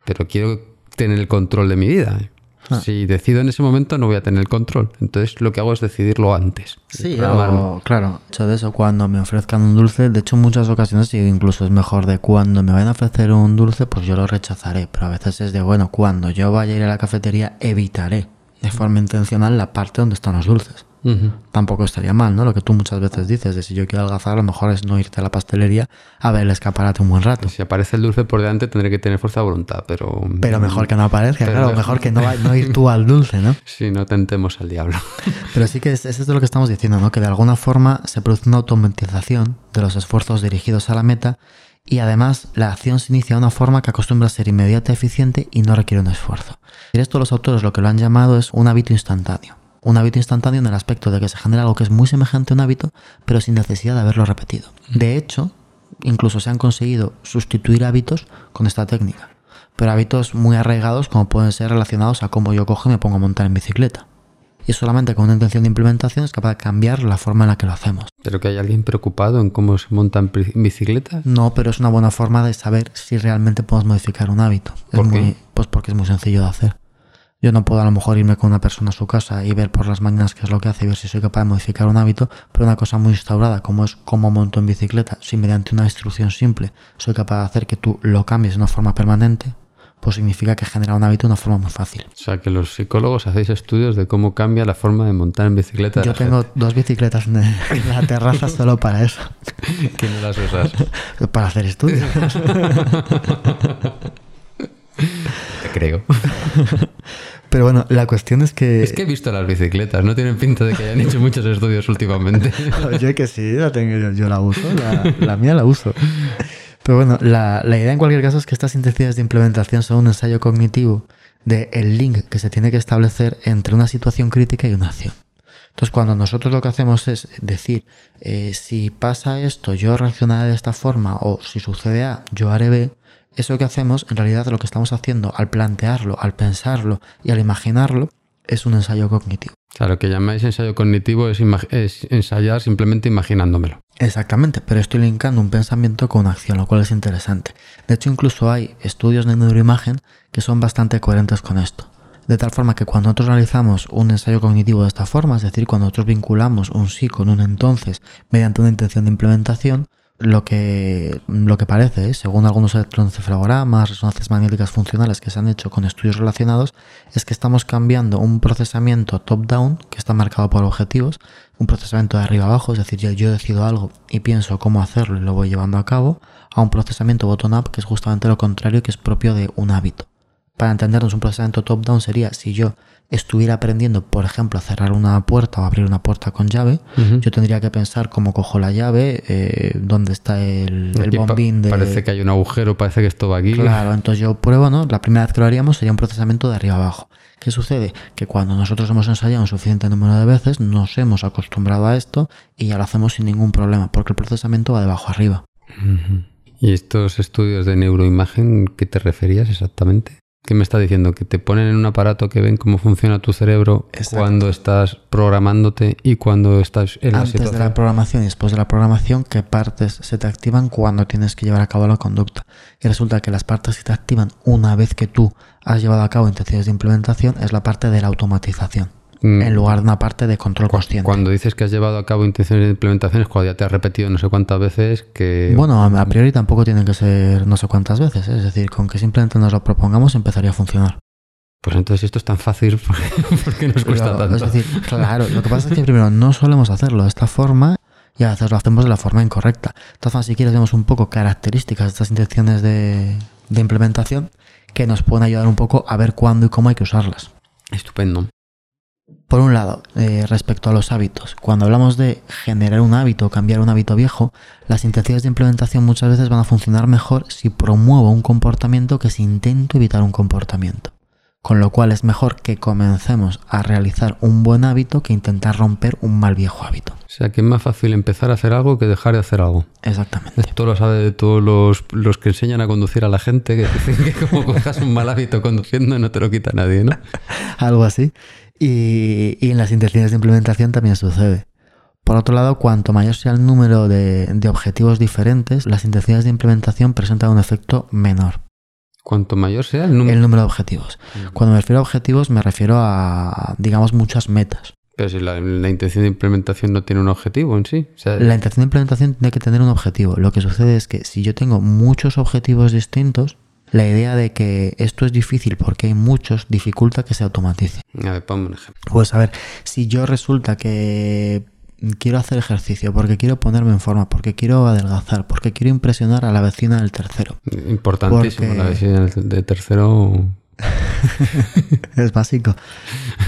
pero quiero tener el control de mi vida. Ah. Si decido en ese momento no voy a tener el control. Entonces lo que hago es decidirlo antes. Sí, claro. Hecho de eso, cuando me ofrezcan un dulce, de hecho en muchas ocasiones incluso es mejor de cuando me vayan a ofrecer un dulce, pues yo lo rechazaré. Pero a veces es de, bueno, cuando yo vaya a ir a la cafetería, evitaré de forma intencional la parte donde están los dulces. Tampoco estaría mal, ¿no? Lo que tú muchas veces dices, de si yo quiero algazar, a lo mejor es no irte a la pastelería a ver el escaparate un buen rato. Si aparece el dulce por delante, tendré que tener fuerza de voluntad, pero... Pero mejor que no aparezca, claro, mejor, que no, no, ir tú al dulce, ¿no? Sí, no tentemos al diablo. Pero sí que es, es lo que estamos diciendo, ¿no? Que de alguna forma se produce una automatización de los esfuerzos dirigidos a la meta y además la acción se inicia de una forma que acostumbra a ser inmediata, eficiente y no requiere un esfuerzo. Y esto los autores lo que lo han llamado es un hábito instantáneo un hábito instantáneo en el aspecto de que se genera algo que es muy semejante a un hábito, pero sin necesidad de haberlo repetido. De hecho, incluso se han conseguido sustituir hábitos con esta técnica, pero hábitos muy arraigados como pueden ser relacionados a cómo yo cojo y me pongo a montar en bicicleta. Y solamente con una intención de implementación es capaz de cambiar la forma en la que lo hacemos. ¿Pero que hay alguien preocupado en cómo se monta en bicicleta? No, pero es una buena forma de saber si realmente podemos modificar un hábito. ¿Por qué? pues porque es muy sencillo de hacer. Yo no puedo a lo mejor irme con una persona a su casa y ver por las mañanas qué es lo que hace y ver si soy capaz de modificar un hábito, pero una cosa muy instaurada como es cómo monto en bicicleta, si mediante una instrucción simple soy capaz de hacer que tú lo cambies de una forma permanente, pues significa que genera un hábito de una forma muy fácil. O sea, que los psicólogos hacéis estudios de cómo cambia la forma de montar en bicicleta. Yo tengo dos bicicletas en la terraza solo para eso. ¿Qué no las usas? Para hacer estudios. Te creo. Pero bueno, la cuestión es que... Es que he visto las bicicletas, no tienen pinta de que hayan hecho muchos estudios últimamente. yo que sí, la tengo, yo, la uso, la, mía la uso. Pero bueno, la, idea en cualquier caso es que estas intensidades de implementación son un ensayo cognitivo del el link que se tiene que establecer entre una situación crítica y una acción. Entonces, cuando nosotros lo que hacemos es decir, eh, si pasa esto, yo reaccionaré de esta forma, o si sucede A, yo haré B, eso que hacemos, en realidad lo que estamos haciendo al plantearlo, al pensarlo y al imaginarlo, es un ensayo cognitivo. Claro, lo que llamáis ensayo cognitivo es, ensayar simplemente imaginándomelo. Exactamente, pero estoy linkando un pensamiento con una acción, lo cual es interesante. De hecho, incluso hay estudios de neuroimagen que son bastante coherentes con esto. De tal forma que cuando nosotros realizamos un ensayo cognitivo de esta forma, es decir, cuando nosotros vinculamos un sí con un entonces mediante una intención de implementación, lo que, lo que parece, ¿eh? según algunos electroencefalogramas, resonancias magnéticas funcionales que se han hecho con estudios relacionados, es que estamos cambiando un procesamiento top-down, que está marcado por objetivos, un procesamiento de arriba abajo, es decir, yo, yo decido algo y pienso cómo hacerlo y lo voy llevando a cabo, a un procesamiento bottom-up, que es justamente lo contrario, que es propio de un hábito. Para entendernos, un procesamiento top-down sería si yo estuviera aprendiendo, por ejemplo, a cerrar una puerta o abrir una puerta con llave, yo tendría que pensar cómo cojo la llave, eh, dónde está el, bombín de... Parece que hay un agujero, parece que esto va aquí. Claro, entonces yo pruebo, ¿no? La primera vez que lo haríamos sería un procesamiento de arriba abajo. ¿Qué sucede? Que cuando nosotros hemos ensayado un suficiente número de veces, nos hemos acostumbrado a esto y ya lo hacemos sin ningún problema, porque el procesamiento va de abajo arriba. ¿Y estos estudios de neuroimagen, qué te referías exactamente? ¿Qué me está diciendo? Que te ponen en un aparato que ven cómo funciona tu cerebro cuando estás programándote y cuando estás en la Antes de la programación y después de la programación, ¿qué partes se te activan cuando tienes que llevar a cabo la conducta? Y resulta que las partes que te activan una vez que tú has llevado a cabo intenciones de implementación es la parte de la automatización. Mm. en lugar de una parte de control consciente. Cuando dices que has llevado a cabo intenciones de implementaciones, cuando ya te has repetido no sé cuántas veces que... Bueno, a priori tampoco tienen que ser no sé cuántas veces, ¿eh? es decir, con que simplemente nos lo propongamos empezaría a funcionar. Pues entonces esto es tan fácil porque nos cuesta tanto. Es decir, claro, lo que pasa es que primero no solemos hacerlo de esta forma y a veces lo hacemos de la forma incorrecta. Entonces, si quieres, vemos un poco características de estas intenciones de, de implementación que nos pueden ayudar un poco a ver cuándo y cómo hay que usarlas. Estupendo. Por un lado, eh, respecto a los hábitos, cuando hablamos de generar un hábito o cambiar un hábito viejo, las intenciones de implementación muchas veces van a funcionar mejor si promuevo un comportamiento que si intento evitar un comportamiento. Con lo cual es mejor que comencemos a realizar un buen hábito que intentar romper un mal viejo hábito. O sea, que es más fácil empezar a hacer algo que dejar de hacer algo. Exactamente. Esto lo sabe todos los, los que enseñan a conducir a la gente, que dicen que como cojas un mal hábito conduciendo no te lo quita nadie, ¿no? Algo así. Y, y en las intenciones de implementación también sucede. Por otro lado, cuanto mayor sea el número de, de objetivos diferentes, las intenciones de implementación presentan un efecto menor. Cuanto mayor sea el número. El número de objetivos. Cuando me refiero a objetivos, me refiero a, digamos, muchas metas. Pero si la, la intención de implementación no tiene un objetivo en sí. O sea, La intención de implementación tiene que tener un objetivo. Lo que sucede es que si yo tengo muchos objetivos distintos, la idea de que esto es difícil porque hay muchos dificulta que se automatice. A ver, ponme un ejemplo. Pues a ver, si yo resulta que quiero hacer ejercicio, porque quiero ponerme en forma, porque quiero adelgazar, porque quiero impresionar a la vecina del tercero. Importantísimo Porque- la decisión de tercero. es básico.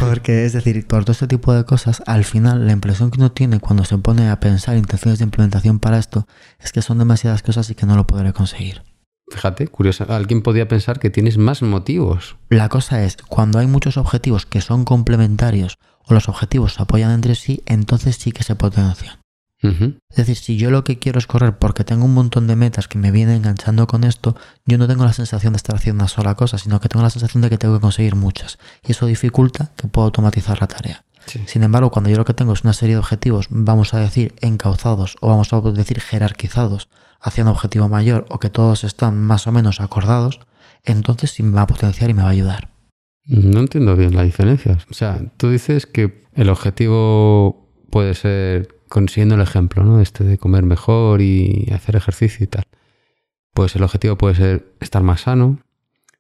Porque, es decir, por todo este tipo de cosas, al final la impresión que uno tiene cuando se pone a pensar intenciones de implementación para esto es que son demasiadas cosas y que no lo podré conseguir. Fíjate, curioso. Alguien podría pensar que tienes más motivos. La cosa es, cuando hay muchos objetivos que son complementarios o los objetivos se apoyan entre sí, entonces sí que se potencian. Es decir, si yo lo que quiero es correr porque tengo un montón de metas que me vienen enganchando con esto, yo no tengo la sensación de estar haciendo una sola cosa, sino que tengo la sensación de que tengo que conseguir muchas. Y eso dificulta que pueda automatizar la tarea. Sí. Sin embargo, cuando yo lo que tengo es una serie de objetivos, vamos a decir encauzados o vamos a decir jerarquizados hacia un objetivo mayor o que todos están más o menos acordados, entonces sí me va a potenciar y me va a ayudar. No entiendo bien la diferencia. O sea, tú dices que el objetivo puede ser, consiguiendo el ejemplo, ¿no? Este de comer mejor y hacer ejercicio y tal. Pues el objetivo puede ser estar más sano.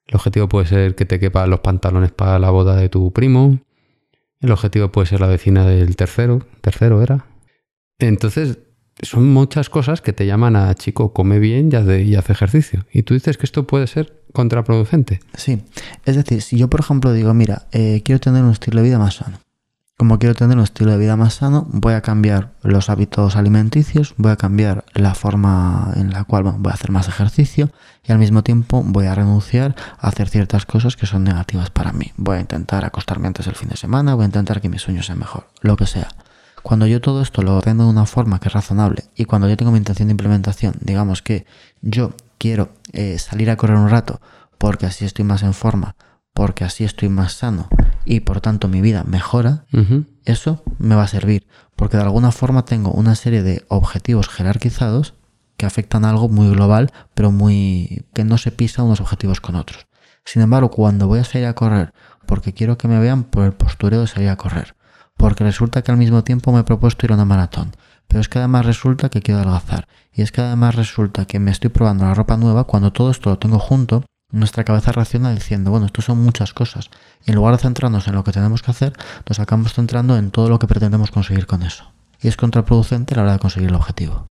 El objetivo puede ser que te quepan los pantalones para la boda de tu primo. El objetivo puede ser la vecina del tercero. Tercero era. Entonces, son muchas cosas que te llaman a chico, come bien y haz, de- y haz ejercicio. Y tú dices que esto puede ser contraproducente. Sí, es decir, si yo por ejemplo digo, mira, eh, quiero tener un estilo de vida más sano. Como quiero tener un estilo de vida más sano, voy a cambiar los hábitos alimenticios, voy a cambiar la forma en la cual bueno, voy a hacer más ejercicio y al mismo tiempo voy a renunciar a hacer ciertas cosas que son negativas para mí. Voy a intentar acostarme antes el fin de semana, voy a intentar que mi sueño sea mejor, lo que sea. Cuando yo todo esto lo ordeno de una forma que es razonable y cuando yo tengo mi intención de implementación, digamos que yo quiero eh, salir a correr un rato porque así estoy más en forma, porque así estoy más sano y por tanto mi vida mejora, eso me va a servir porque de alguna forma tengo una serie de objetivos jerarquizados que afectan a algo muy global, pero muy que no se pisa unos objetivos con otros. Sin embargo, cuando voy a salir a correr porque quiero que me vean por el postureo de salir a correr, porque resulta que al mismo tiempo me he propuesto ir a una maratón, pero es que además resulta que quiero adelgazar, y es que además resulta que me estoy probando la ropa nueva, cuando todo esto lo tengo junto, nuestra cabeza reacciona diciendo, bueno, esto son muchas cosas, y en lugar de centrarnos en lo que tenemos que hacer, nos acabamos centrando en todo lo que pretendemos conseguir con eso. Y es contraproducente a la hora de conseguir el objetivo.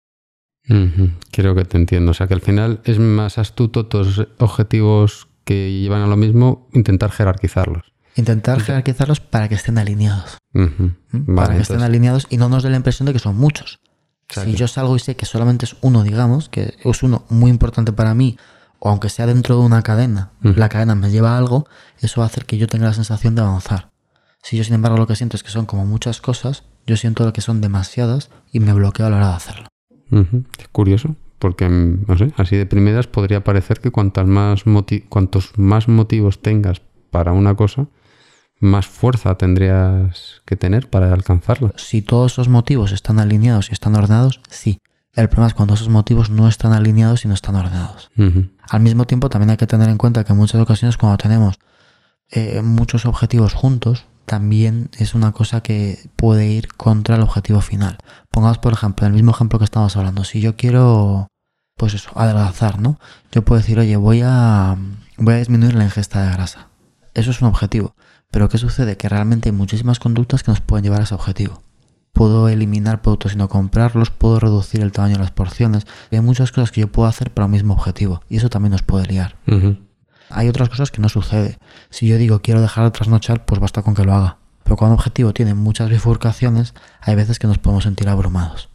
Creo que te entiendo. O sea que al final es más astuto todos objetivos que llevan a lo mismo, intentar jerarquizarlos. Intentar jerarquizarlos para que estén alineados. Ujú. ¿m? Vale, para que estén alineados y no nos dé la impresión de que son muchos. Si yo salgo y sé que solamente es uno, digamos, que es uno muy importante para mí, o aunque sea dentro de una cadena, la cadena me lleva a algo, eso va a hacer que yo tenga la sensación de avanzar. Si yo, sin embargo, lo que siento es que son como muchas cosas, yo siento lo que son demasiadas y me bloqueo a la hora de hacerlo. Es curioso, porque, mm, no sé, así de primeras podría parecer que cuantas más cuantos más motivos tengas para una cosa, más fuerza tendrías que tener para alcanzarla. Si todos esos motivos están alineados y están ordenados, sí. El problema es cuando esos motivos no están alineados y no están ordenados. Al mismo tiempo, también hay que tener en cuenta que en muchas ocasiones cuando tenemos eh, muchos objetivos juntos, también es una cosa que puede ir contra el objetivo final. Pongamos, por ejemplo, el mismo ejemplo que estamos hablando. Si yo quiero, pues eso, adelgazar, ¿no? Yo puedo decir, oye, voy a, voy a disminuir la ingesta de grasa. Eso es un objetivo. Pero ¿qué sucede? Que realmente hay muchísimas conductas que nos pueden llevar a ese objetivo. puedo eliminar productos y no comprarlos, puedo reducir el tamaño de las porciones. Hay muchas cosas que yo puedo hacer para un mismo objetivo y eso también nos puede liar. Hay otras cosas que no sucede. Si yo digo quiero dejar de trasnochar, pues basta con que lo haga. Pero cuando un objetivo tiene muchas bifurcaciones, hay veces que nos podemos sentir abrumados.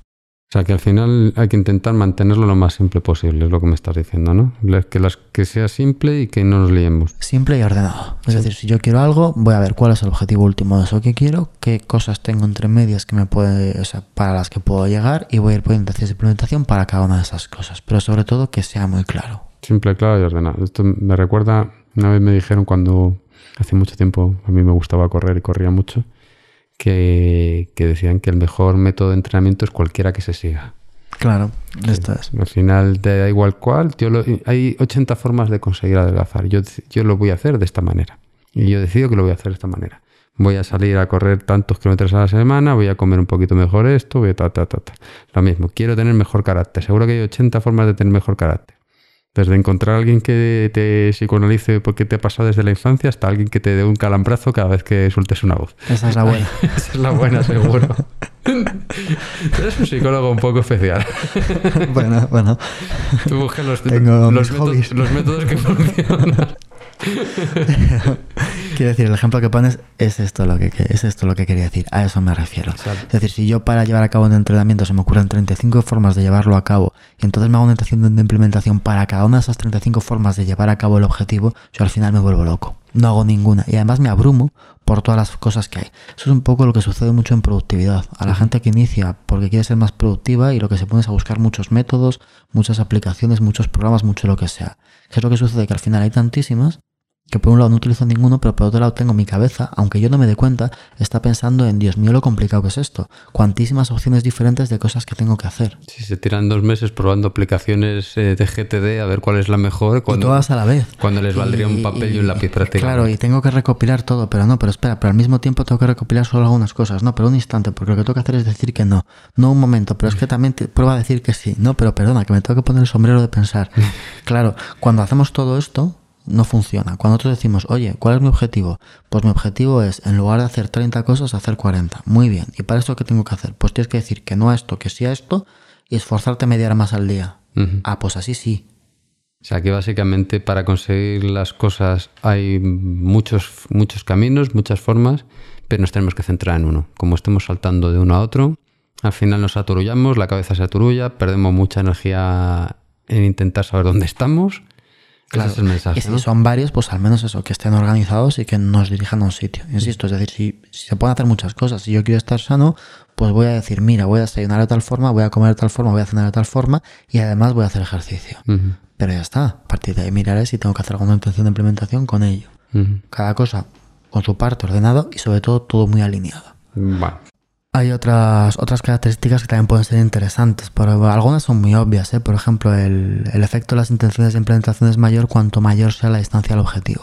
O sea, que al final hay que intentar mantenerlo lo más simple posible, es lo que me estás diciendo, ¿no? Que, las, que sea simple y que no nos liemos. Simple y ordenado. Es decir, si yo quiero algo, voy a ver cuál es el objetivo último de eso que quiero, qué cosas tengo entre medias que me puede, o sea, para las que puedo llegar y voy a ir poniendo de implementación para cada una de esas cosas. Pero sobre todo que sea muy claro. Simple, claro y ordenado. Esto me recuerda, una vez me dijeron cuando hace mucho tiempo a mí me gustaba correr y corría mucho, que, que decían que el mejor método de entrenamiento es cualquiera que se siga. Claro, esto es. Al final te da igual cuál. Yo lo- hay 80 formas de conseguir adelgazar. Yo, yo lo voy a hacer de esta manera. Y yo decido que lo voy a hacer de esta manera. Voy a salir a correr tantos kilómetros a la semana, voy a comer un poquito mejor esto, voy a ta, ta, ta, ta. Lo mismo, quiero tener mejor carácter. Seguro que hay 80 formas de tener mejor carácter. Desde encontrar a alguien que te psicoanalice porque te ha pasado desde la infancia hasta alguien que te dé un calambrazo cada vez que sueltes una voz. Esa es la buena. Esa es la buena, seguro. Eres un psicólogo un poco especial. bueno, bueno. Tú buscas los, Tengo métodos, los métodos que funcionan. Quiero decir, el ejemplo que pones es esto lo que, es esto lo que quería decir. A eso me refiero. Exacto. Es decir, si yo para llevar a cabo un entrenamiento se me ocurren 35 formas de llevarlo a cabo y entonces me hago una de implementación para cada una de esas 35 formas de llevar a cabo el objetivo, yo al final me vuelvo loco. No hago ninguna y además me abrumo por todas las cosas que hay. Eso es un poco lo que sucede mucho en productividad. A la gente que inicia porque quiere ser más productiva y lo que se pone es a buscar muchos métodos, muchas aplicaciones, muchos programas, mucho lo que sea. ¿Qué es lo que sucede? Que al final hay tantísimas que por un lado no utilizo ninguno, pero por otro lado tengo mi cabeza, aunque yo no me dé cuenta, está pensando en Dios mío lo complicado que es esto. Cuantísimas opciones diferentes de cosas que tengo que hacer. Si se tiran dos meses probando aplicaciones eh, de GTD a ver cuál es la mejor, Y cuando, todas a la vez. cuando les valdría un papel y, un lápiz prácticamente. Claro, y tengo que recopilar todo, pero no, pero espera, pero al mismo tiempo tengo que recopilar solo algunas cosas, no, pero un instante, porque lo que tengo que hacer es decir que no, no un momento, pero es que también te prueba a decir que sí, no, pero perdona, que me tengo que poner el sombrero de pensar. Claro, cuando hacemos todo esto, no funciona. Cuando nosotros decimos, oye, ¿cuál es mi objetivo? Pues mi objetivo es, en lugar de hacer 30 cosas, hacer 40. Muy bien. ¿Y para esto qué tengo que hacer? Pues tienes que decir que no a esto, que sí a esto, y esforzarte media hora más al día. Ah, pues así sí. O sea que básicamente para conseguir las cosas hay muchos, muchos caminos, muchas formas, pero nos tenemos que centrar en uno. Como estemos saltando de uno a otro, al final nos aturullamos, la cabeza se aturulla, perdemos mucha energía en intentar saber dónde estamos. Claro. Ese es el mensaje. Y si ¿no? son varios, pues al menos eso, que estén organizados y que nos dirijan a un sitio. Insisto, es decir, si, si se pueden hacer muchas cosas, si yo quiero estar sano, pues voy a decir, mira, voy a desayunar de tal forma, voy a comer de tal forma, voy a cenar de tal forma y además voy a hacer ejercicio. Pero ya está, a partir de ahí miraré si tengo que hacer alguna intención de implementación con ello. Cada cosa con su parte ordenado y sobre todo todo muy alineado. Bueno, Hay otras, otras características que también pueden ser interesantes, pero algunas son muy obvias. ¿eh? Por ejemplo, el, el efecto de las intenciones de implementación es mayor cuanto mayor sea la distancia al objetivo.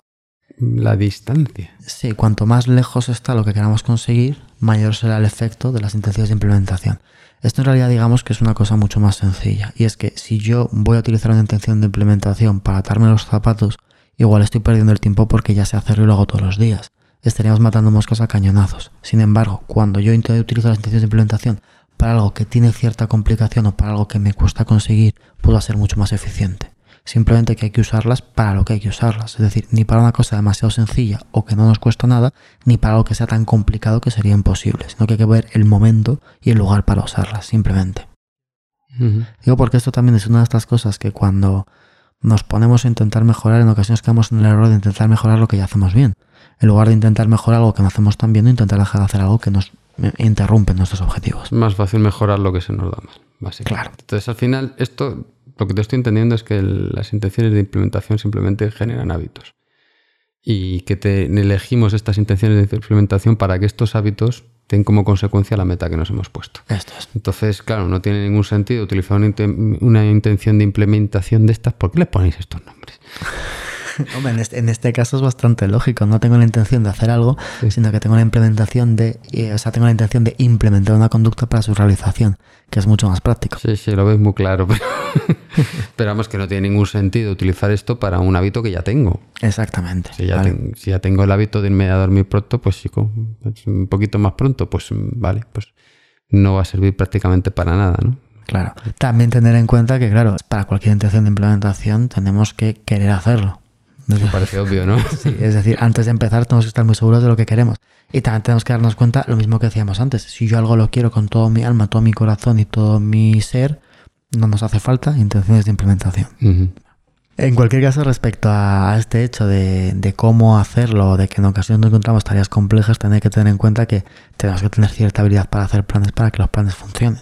la distancia. Sí, cuanto más lejos está lo que queramos conseguir, mayor será el efecto de las intenciones de implementación. Esto en realidad digamos que es una cosa mucho más sencilla, y es que si yo voy a utilizar una intención de implementación para atarme los zapatos, igual estoy perdiendo el tiempo porque ya sé hacerlo y lo hago todos los días. Estaríamos matando moscas a cañonazos. Sin embargo, cuando yo intento utilizar las intenciones de implementación para algo que tiene cierta complicación o para algo que me cuesta conseguir, puedo ser mucho más eficiente. Simplemente que hay que usarlas para lo que hay que usarlas. Es decir, ni para una cosa demasiado sencilla o que no nos cuesta nada, ni para algo que sea tan complicado que sería imposible. Sino que hay que ver el momento y el lugar para usarlas, simplemente. Digo porque esto también es una de estas cosas que cuando nos ponemos a intentar mejorar, en ocasiones quedamos en el error de intentar mejorar lo que ya hacemos bien. En lugar de intentar mejorar algo que no hacemos tan bien, intentar dejar de hacer algo que nos eh, interrumpe nuestros objetivos. Más fácil mejorar lo que se nos da mal, básicamente. Claro. Entonces, al final, esto, lo que te estoy entendiendo es que las intenciones de implementación simplemente generan hábitos. Y que te elegimos estas intenciones de implementación para que estos hábitos tengan como consecuencia la meta que nos hemos puesto. Esto es. Entonces, claro, no tiene ningún sentido utilizar una, inten- una intención de implementación de estas. ¿Por qué les ponéis estos nombres? Hombre, en este, en este caso es bastante lógico. No tengo la intención de hacer algo, Sí. sino que tengo la implementación de, eh, o sea, tengo la intención de implementar una conducta para su realización, que es mucho más práctico. Sí, sí, lo ves muy claro. Pero, pero vamos, que no tiene ningún sentido utilizar esto para un hábito que ya tengo. Exactamente. Si ya, ¿vale? ten- si ya tengo el hábito de irme a dormir pronto, pues chico, un poquito más pronto, pues vale, pues no va a servir prácticamente para nada, ¿no? Claro. También tener en cuenta que, claro, para cualquier intención de implementación tenemos que querer hacerlo. Me parece obvio, ¿no? Sí, es decir, antes de empezar tenemos que estar muy seguros de lo que queremos. Y también tenemos que darnos cuenta lo mismo que decíamos antes. Si yo algo lo quiero con todo mi alma, todo mi corazón y todo mi ser, no nos hace falta intenciones de implementación. En cualquier caso, respecto a, este hecho de, cómo hacerlo, de que en ocasiones nos encontramos tareas complejas, tenéis que tener en cuenta que tenemos que tener cierta habilidad para hacer planes para que los planes funcionen.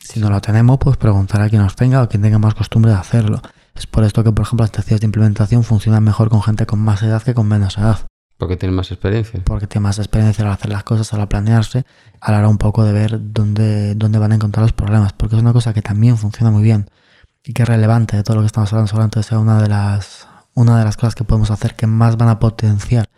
Si no lo tenemos, pues preguntar a quien nos tenga o quien tenga más costumbre de hacerlo. Es por esto que, por ejemplo, las terapias de implementación funcionan mejor con gente con más edad que con menos edad. Porque tiene más experiencia. Porque tiene más experiencia al hacer las cosas, al planearse, a la hora un poco de ver dónde, dónde van a encontrar los problemas. Porque es una cosa que también funciona muy bien y que es relevante de todo lo que estamos hablando. Seguramente sea una de las, una de las cosas que podemos hacer que más van a potenciar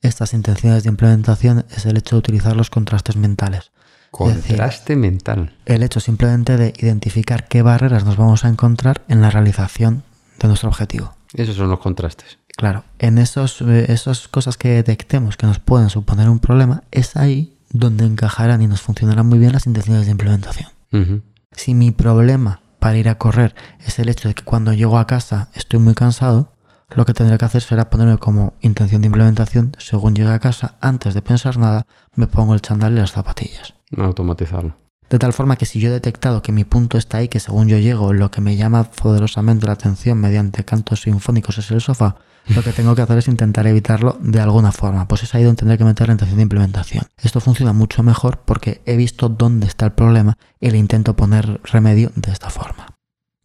estas intenciones de implementación es el hecho de utilizar los contrastes mentales. Contraste mental. El hecho simplemente de identificar qué barreras nos vamos a encontrar en la realización de nuestro objetivo. Esos son los contrastes. Claro, en esos, eh, esas cosas que detectemos que nos pueden suponer un problema, es ahí donde encajarán y nos funcionarán muy bien las intenciones de implementación. Si mi problema para ir a correr es el hecho de que cuando llego a casa estoy muy cansado, lo que tendré que hacer será ponerme como intención de implementación, según llegue a casa, antes de pensar nada, me pongo el chandal y las zapatillas. Automatizarlo. De tal forma que si yo he detectado que mi punto está ahí, que según yo llego, lo que me llama poderosamente la atención mediante cantos sinfónicos es el sofá, lo que tengo que hacer es intentar evitarlo de alguna forma. Pues es ahí donde tendré que meter la intención de implementación. Esto funciona mucho mejor porque he visto dónde está el problema y le intento poner remedio de esta forma.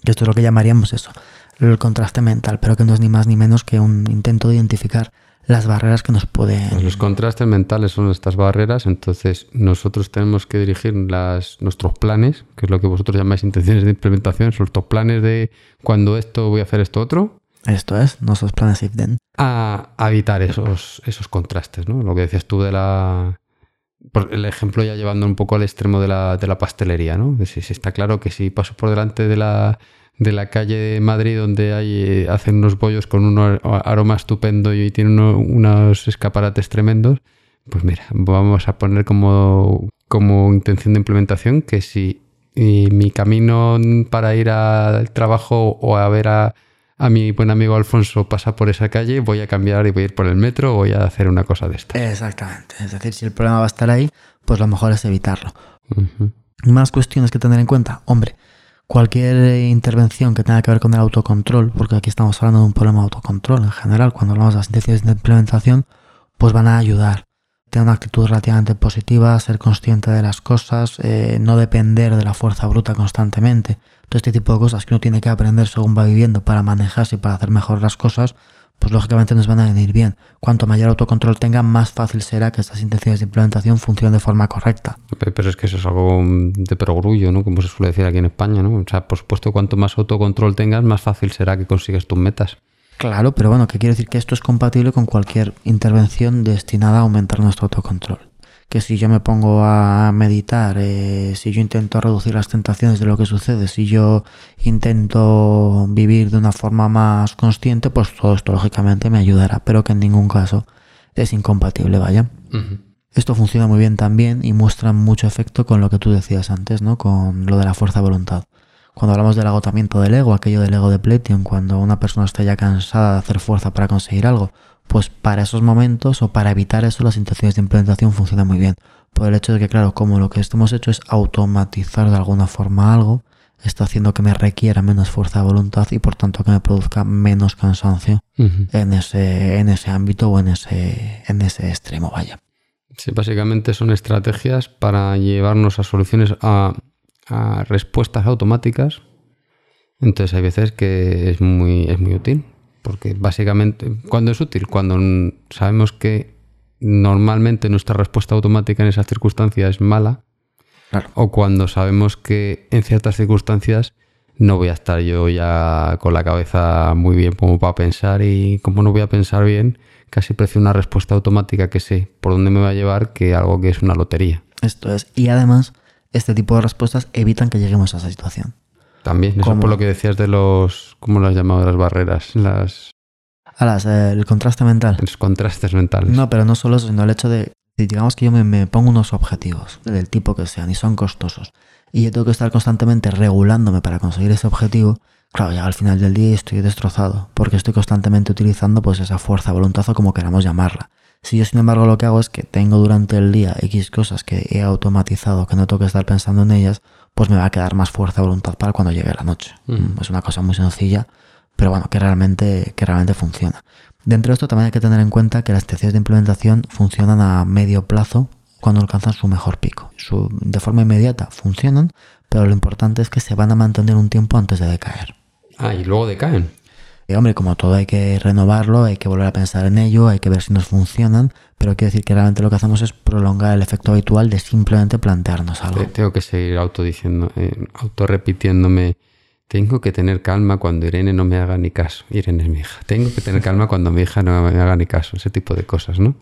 Y esto es lo que llamaríamos eso, el contraste mental, pero que no es ni más ni menos que un intento de identificar las barreras que nos pueden... Pues los contrastes mentales son estas barreras, entonces nosotros tenemos que dirigir las, nuestros planes, que es lo que vosotros llamáis intenciones de implementación, son estos planes de cuando esto voy a hacer esto otro. Esto es, nuestros planes if then. A, evitar esos, esos contrastes, ¿no? Lo que decías tú de la... Por el ejemplo ya llevando un poco al extremo de la, de la pastelería, ¿no? Si, está claro que si paso por delante de la de la calle de Madrid donde hay, eh, hacen unos bollos con un aroma estupendo y tienen unos escaparates tremendos, pues mira, vamos a poner como, como intención de implementación que si mi camino para ir al trabajo o a ver a, a mi buen amigo Alfonso pasa por esa calle, voy a cambiar y voy a ir por el metro o voy a hacer una cosa de esta. Exactamente. Es decir, si el problema va a estar ahí, pues lo mejor es evitarlo. Más cuestiones que tener en cuenta. Hombre, cualquier intervención que tenga que ver con el autocontrol, porque aquí estamos hablando de un problema de autocontrol en general, cuando hablamos de las intenciones de implementación, pues van a ayudar. Tener una actitud relativamente positiva, ser consciente de las cosas, eh, no depender de la fuerza bruta constantemente. Todo este tipo de cosas que uno tiene que aprender según va viviendo para manejarse y para hacer mejor las cosas, pues lógicamente nos van a venir bien. Cuanto mayor autocontrol tenga, más fácil será que estas intenciones de implementación funcionen de forma correcta. Pero es que eso es algo de perogrullo, ¿no? Como se suele decir aquí en España, ¿no? O sea, por supuesto, cuanto más autocontrol tengas, más fácil será que consigas tus metas. Claro, pero bueno, que quiero decir que esto es compatible con cualquier intervención destinada a aumentar nuestro autocontrol que si yo me pongo a meditar, eh, si yo intento reducir las tentaciones de lo que sucede, si yo intento vivir de una forma más consciente, pues todo esto lógicamente me ayudará, pero que en ningún caso es incompatible, vaya. Esto funciona muy bien también y muestra mucho efecto con lo que tú decías antes, ¿no? Con lo de la fuerza de voluntad. Cuando hablamos del agotamiento del ego, aquello del ego de Pletion, cuando una persona está ya cansada de hacer fuerza para conseguir algo, pues para esos momentos o para evitar eso las intenciones de implementación funcionan muy bien. Por el hecho de que, claro, como lo que hemos hecho es automatizar de alguna forma algo, está haciendo que me requiera menos fuerza de voluntad y por tanto que me produzca menos cansancio en, ese, en ese ámbito o en ese, en ese extremo, vaya. Sí, básicamente son estrategias para llevarnos a soluciones a, a respuestas automáticas. Entonces hay veces que es muy, es muy útil. Porque básicamente, ¿cuándo es útil? Cuando sabemos que normalmente nuestra respuesta automática en esas circunstancias es mala. O cuando sabemos que en ciertas circunstancias no voy a estar yo ya con la cabeza muy bien como para pensar y como no voy a pensar bien, casi prefiero una respuesta automática que sé por dónde me va a llevar que algo que es una lotería. Esto es. Y además, este tipo de respuestas evitan que lleguemos a esa situación. También, eso por lo que decías de los, ¿cómo lo has llamado? Las barreras, las... A las, eh, el contraste mental. Los contrastes mentales. No, pero no solo eso, sino el hecho de digamos que yo me, me pongo unos objetivos, del tipo que sean, y son costosos, y yo tengo que estar constantemente regulándome para conseguir ese objetivo, claro, ya al final del día estoy destrozado, porque estoy constantemente utilizando pues esa fuerza, voluntad o como queramos llamarla. Si yo sin embargo lo que hago es que tengo durante el día X cosas que he automatizado, que no tengo que estar pensando en ellas, pues me va a quedar más fuerza, voluntad para cuando llegue la noche. Mm. Es una cosa muy sencilla, pero bueno, que realmente, que realmente funciona. Dentro de esto también hay que tener en cuenta que las estrategias de implementación funcionan a medio plazo cuando alcanzan su mejor pico. Su- de forma inmediata funcionan, pero lo importante es que se van a mantener un tiempo antes de decaer. Ah, y luego decaen. Y hombre, como todo hay que renovarlo, hay que volver a pensar en ello, hay que ver si nos funcionan, pero quiero decir que realmente lo que hacemos es prolongar el efecto habitual de simplemente plantearnos algo. Te- Tengo que seguir autodiciendo, eh, autorrepitiéndome. Tengo que tener calma cuando Irene no me haga ni caso. Irene es mi hija. Tengo que tener calma cuando mi hija no me haga ni caso. Ese tipo de cosas, ¿no?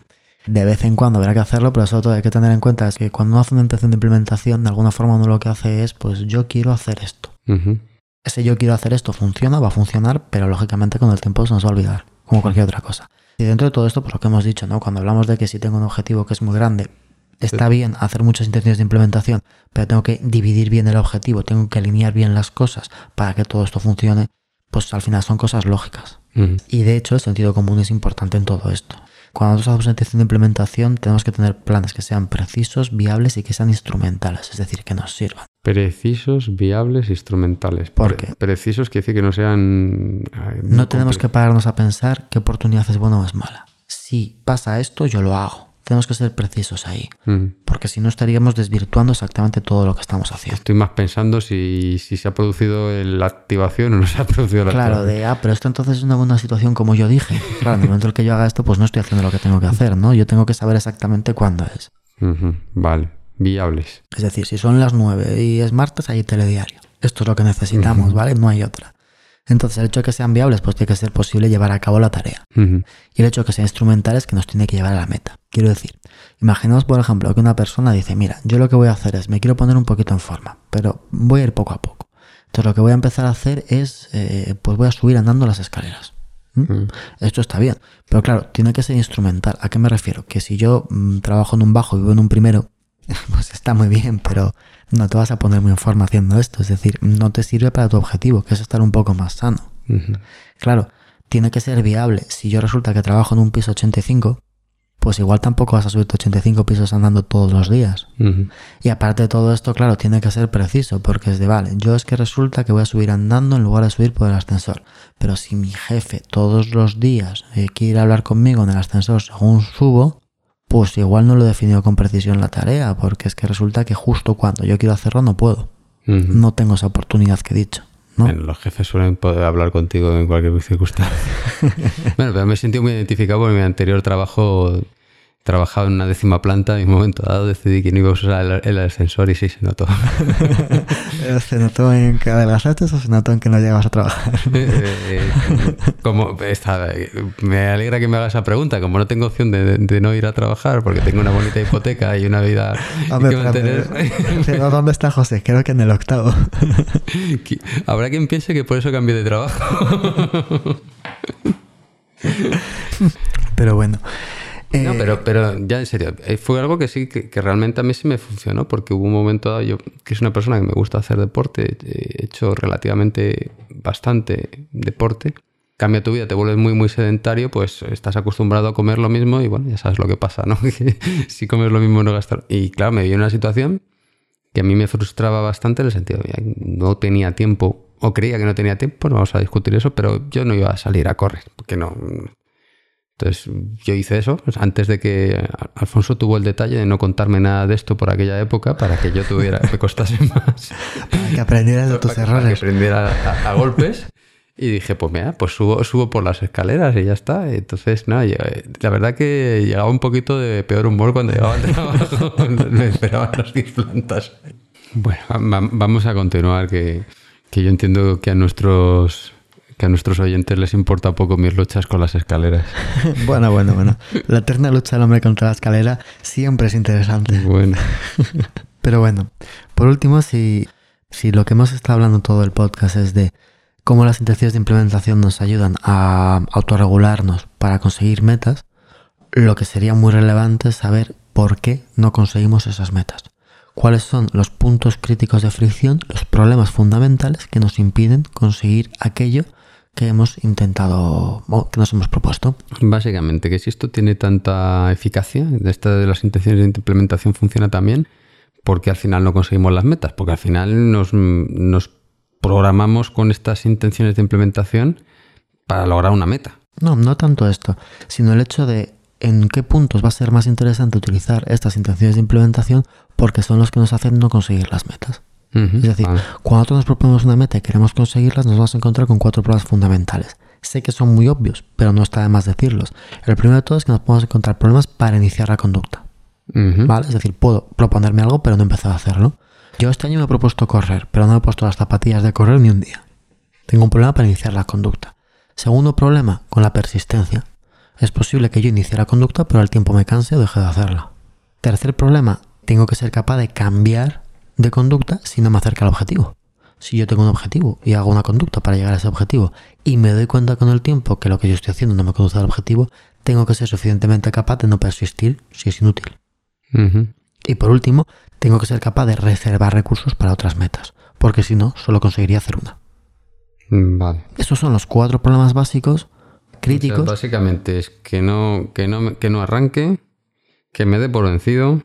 De vez en cuando habrá que hacerlo, pero sobre todo hay que tener en cuenta es que cuando uno hace una intención de implementación, de alguna forma uno lo que hace es, pues yo quiero hacer esto. Ujú. Ese yo quiero hacer esto funciona, va a funcionar, pero lógicamente con el tiempo se nos va a olvidar, como cualquier otra cosa. Y dentro de todo esto, pues lo que hemos dicho, ¿no? Cuando hablamos de que si tengo un objetivo que es muy grande, está bien hacer muchas intenciones de implementación, pero tengo que dividir bien el objetivo, tengo que alinear bien las cosas para que todo esto funcione, pues al final son cosas lógicas. Y de hecho el sentido común es importante en todo esto. Cuando nosotros hacemos una intención de implementación, tenemos que tener planes que sean precisos, viables y que sean instrumentales, es decir, que nos sirvan. Precisos, viables, instrumentales. ¿Por qué? Precisos quiere decir que no sean... ay, No tenemos que pararnos a pensar qué oportunidad es buena o es mala. Si pasa esto, yo lo hago. Tenemos que ser precisos ahí, Ujú. porque si no estaríamos desvirtuando exactamente todo lo que estamos haciendo. Estoy más pensando si, si se ha producido la activación o no se ha producido la Claro, activación. de, ah, pero esto entonces es una buena situación como yo dije. Claro, en el momento en el que yo haga esto, pues no estoy haciendo lo que tengo que hacer, ¿no? Yo tengo que saber exactamente cuándo es. Vale, viables. Es decir, si son las 9 y es martes, hay telediario. Esto es lo que necesitamos, ¿vale? No hay otra. Entonces, el hecho de que sean viables, pues tiene que ser posible llevar a cabo la tarea. Y el hecho de que sean instrumentales que nos tiene que llevar a la meta. Quiero decir, imaginemos, por ejemplo, que una persona dice, mira, yo lo que voy a hacer es, me quiero poner un poquito en forma, pero voy a ir poco a poco. Entonces, lo que voy a empezar a hacer es, eh, pues voy a subir andando las escaleras. Esto está bien, pero claro, tiene que ser instrumental. ¿A qué me refiero? Que si yo mm, trabajo en un bajo y vivo en un primero, pues está muy bien, pero no te vas a poner muy en forma haciendo esto. Es decir, no te sirve para tu objetivo, que es estar un poco más sano. Claro, tiene que ser viable. Si yo resulta que trabajo en un piso 85, pues igual tampoco vas a subirte 85 pisos andando todos los días. Y aparte de todo esto, claro, tiene que ser preciso, porque es de, vale, yo es que resulta que voy a subir andando en lugar de subir por el ascensor. Pero si mi jefe todos los días eh, quiere hablar conmigo en el ascensor según subo, pues igual no lo he definido con precisión la tarea, porque es que resulta que justo cuando yo quiero hacerlo no puedo. No tengo esa oportunidad que he dicho. ¿no? Bueno, los jefes suelen poder hablar contigo en cualquier circunstancia. bueno, pero me he sentido muy identificado porque en mi anterior trabajo trabajaba en una décima planta y en un momento dado decidí que no iba a usar el, el ascensor y sí se notó. ¿Se notó en que adelgazaste o se notó en que no llegabas a trabajar? Eh, como está, me alegra que me haga esa pregunta, como no tengo opción de, de no ir a trabajar porque tengo una bonita hipoteca y una vida Hombre, que mantener. pero ¿dónde está José? Creo que en el octavo. Habrá quien piense que por eso cambié de trabajo. Pero bueno. No, Eh, pero, pero ya en serio, eh, fue algo que sí, que, que realmente a mí sí me funcionó, porque hubo un momento dado, yo que es una persona que me gusta hacer deporte, he hecho relativamente bastante deporte, cambia tu vida, te vuelves muy, muy sedentario, pues estás acostumbrado a comer lo mismo y bueno, ya sabes lo que pasa, ¿no? Que si comes lo mismo no gastar. Y claro, me vi en una situación que a mí me frustraba bastante en el sentido de que no tenía tiempo, o creía que no tenía tiempo, no vamos a discutir eso, pero yo no iba a salir a correr, porque no, entonces yo hice eso pues, antes de que Alfonso tuvo el detalle de no contarme nada de esto por aquella época para que yo tuviera, me costase más. para que aprendieras de tus para, que- para que errores. aprendiera a, a golpes. Y dije, pues mira, pues subo, subo por las escaleras y ya está. Entonces, nada, llegué- la verdad que llegaba un poquito de peor humor cuando llegaba al trabajo. me esperaban las 10 plantas. Bueno, va- vamos a continuar, que, que yo entiendo que a nuestros que a nuestros oyentes les importa poco mis luchas con las escaleras. Bueno, bueno, bueno. La eterna lucha del hombre contra la escalera siempre es interesante. Bueno, Pero bueno, por último, si, si lo que hemos estado hablando todo el podcast es de cómo las intenciones de implementación nos ayudan a autorregularnos para conseguir metas, lo que sería muy relevante es saber por qué no conseguimos esas metas. Cuáles son los puntos críticos de fricción, los problemas fundamentales que nos impiden conseguir aquello que hemos intentado o que nos hemos propuesto. Básicamente, que si esto tiene tanta eficacia, esta de las intenciones de implementación funciona también, porque al final no conseguimos las metas, porque al final nos, nos programamos con estas intenciones de implementación para lograr una meta. No, no tanto esto, sino el hecho de en qué puntos va a ser más interesante utilizar estas intenciones de implementación porque son los que nos hacen no conseguir las metas. Es decir, cuando nosotros nos proponemos una meta y queremos conseguirlas, nos vamos a encontrar con cuatro problemas fundamentales. Sé que son muy obvios, pero no está de más decirlos. El primero de todo es que nos podemos encontrar problemas para iniciar la conducta. ¿Vale? Es decir, puedo proponerme algo, pero no he empezado a hacerlo. Yo este año me he propuesto correr, pero no he puesto las zapatillas de correr ni un día. Tengo un problema para iniciar la conducta. Segundo problema, con la persistencia. Es posible que yo inicie la conducta, pero al tiempo me canse o deje de hacerla. Tercer problema, tengo que ser capaz de cambiar de conducta si no me acerca al objetivo. Si yo tengo un objetivo y hago una conducta para llegar a ese objetivo y me doy cuenta con el tiempo que lo que yo estoy haciendo no me conduce al objetivo, tengo que ser suficientemente capaz de no persistir si es inútil. Y por último, tengo que ser capaz de reservar recursos para otras metas, porque si no, solo conseguiría hacer una. Mm, vale. Esos son los cuatro problemas básicos críticos. básicamente es que no, que, no, que no arranque, que me dé por vencido,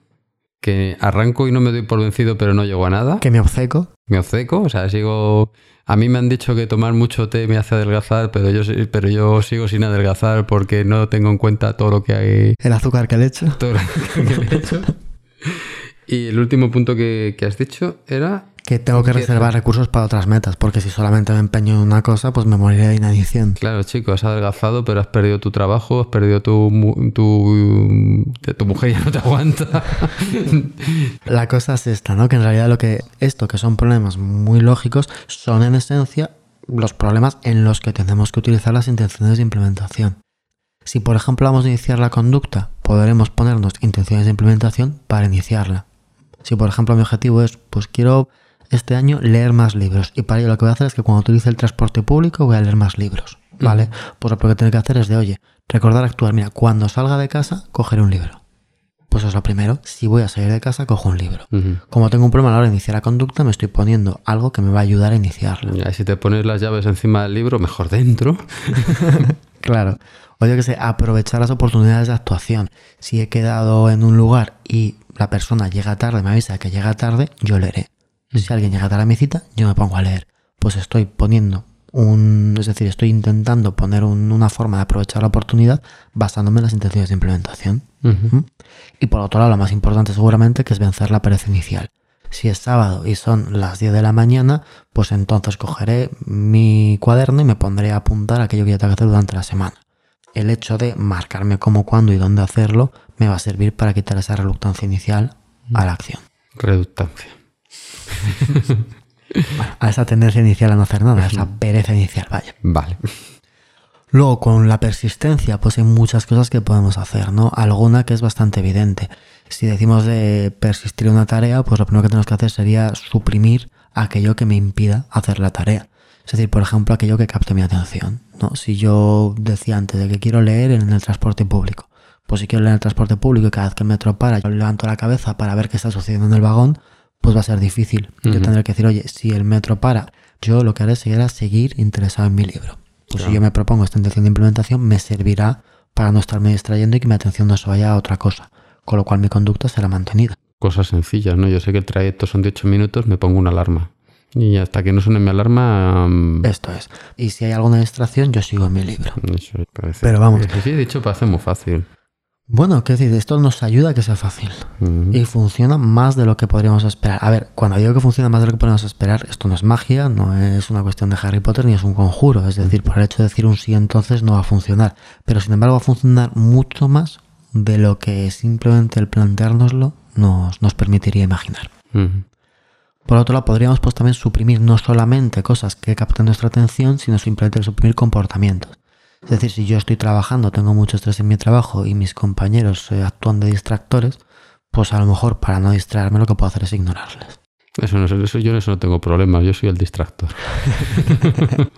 que arranco y no me doy por vencido pero no llego a nada. Que me obceco. Me obceco, o sea, sigo... A mí me han dicho que tomar mucho té me hace adelgazar, pero yo, pero yo sigo sin adelgazar porque no tengo en cuenta todo lo que hay... El azúcar que le he hecho. Todo azúcar que le he hecho. y el último punto que, que has dicho era que tengo que reservar recursos para otras metas, porque si solamente me empeño en una cosa, pues me moriré de inanición. Claro, chico, has adelgazado, pero has perdido tu trabajo, has perdido tu, tu, tu mujer ya no te aguanta. La cosa es esta, ¿no? Que en realidad lo que esto, que son problemas muy lógicos, son en esencia los problemas en los que tenemos que utilizar las intenciones de implementación. Si por ejemplo vamos a iniciar la conducta, podremos ponernos intenciones de implementación para iniciarla. Si por ejemplo mi objetivo es, pues quiero este año leer más libros. Y para ello lo que voy a hacer es que cuando utilice el transporte público voy a leer más libros. ¿Vale? Pues lo que tengo que hacer es de, oye, recordar actuar. Mira, cuando salga de casa, cogeré un libro. Pues eso es lo primero. Si voy a salir de casa, cojo un libro. Como tengo un problema a la hora de iniciar la conducta, me estoy poniendo algo que me va a ayudar a iniciarla. Y si te pones las llaves encima del libro, mejor dentro. claro. O yo que sé, aprovechar las oportunidades de actuación. Si he quedado en un lugar y la persona llega tarde, me avisa que llega tarde, yo leeré. Si alguien llega a mi cita, yo me pongo a leer. Pues estoy poniendo un, es decir, estoy intentando poner una forma de aprovechar la oportunidad basándome en las intenciones de implementación. Y por otro lado, lo más importante seguramente que es vencer la pereza inicial. Si es sábado y son las 10 de la mañana, pues entonces cogeré mi cuaderno y me pondré a apuntar aquello que ya tengo que hacer durante la semana. El hecho de marcarme cómo, cuándo y dónde hacerlo me va a servir para quitar esa reluctancia inicial a la acción. Reductancia. a esa tendencia inicial a no hacer nada, a esa pereza inicial, vaya. Vale. Luego, con la persistencia, pues hay muchas cosas que podemos hacer, ¿no? Alguna que es bastante evidente. Si decimos de persistir en una tarea, pues lo primero que tenemos que hacer sería suprimir aquello que me impida hacer la tarea. Es decir, por ejemplo, aquello que capte mi atención. ¿no? Si yo decía antes de que quiero leer en el transporte público, pues si quiero leer en el transporte público y cada vez que el metro para, yo levanto la cabeza para ver qué está sucediendo en el vagón, pues va a ser difícil. Yo tendré que decir, oye, si el metro para, yo lo que haré será seguir interesado en mi libro. Pues si yo me propongo esta intención de implementación, me servirá para no estarme distrayendo y que mi atención no se vaya a otra cosa, con lo cual mi conducta será mantenida. Cosas sencillas, ¿no? Yo sé que el trayecto son de 8 minutos, me pongo una alarma. Y hasta que no suene mi alarma... Mm, Esto es. Y si hay alguna distracción, yo sigo en mi libro. Pero vamos. Sí, he dicho, parece muy fácil. Bueno, qué decir, esto nos ayuda a que sea fácil y funciona más de lo que podríamos esperar. A ver, cuando digo que funciona más de lo que podríamos esperar, esto no es magia, no es una cuestión de Harry Potter ni es un conjuro. Es decir, por el hecho de decir un sí entonces no va a funcionar. Pero sin embargo va a funcionar mucho más de lo que simplemente el planteárnoslo nos, nos permitiría imaginar. Por otro lado, podríamos pues también suprimir no solamente cosas que capten nuestra atención, sino simplemente suprimir comportamientos. Es decir, si yo estoy trabajando, tengo mucho estrés en mi trabajo y mis compañeros eh, actúan de distractores, pues a lo mejor para no distraerme lo que puedo hacer es ignorarles. Eso, no, eso yo en eso no tengo problemas, yo soy el distractor.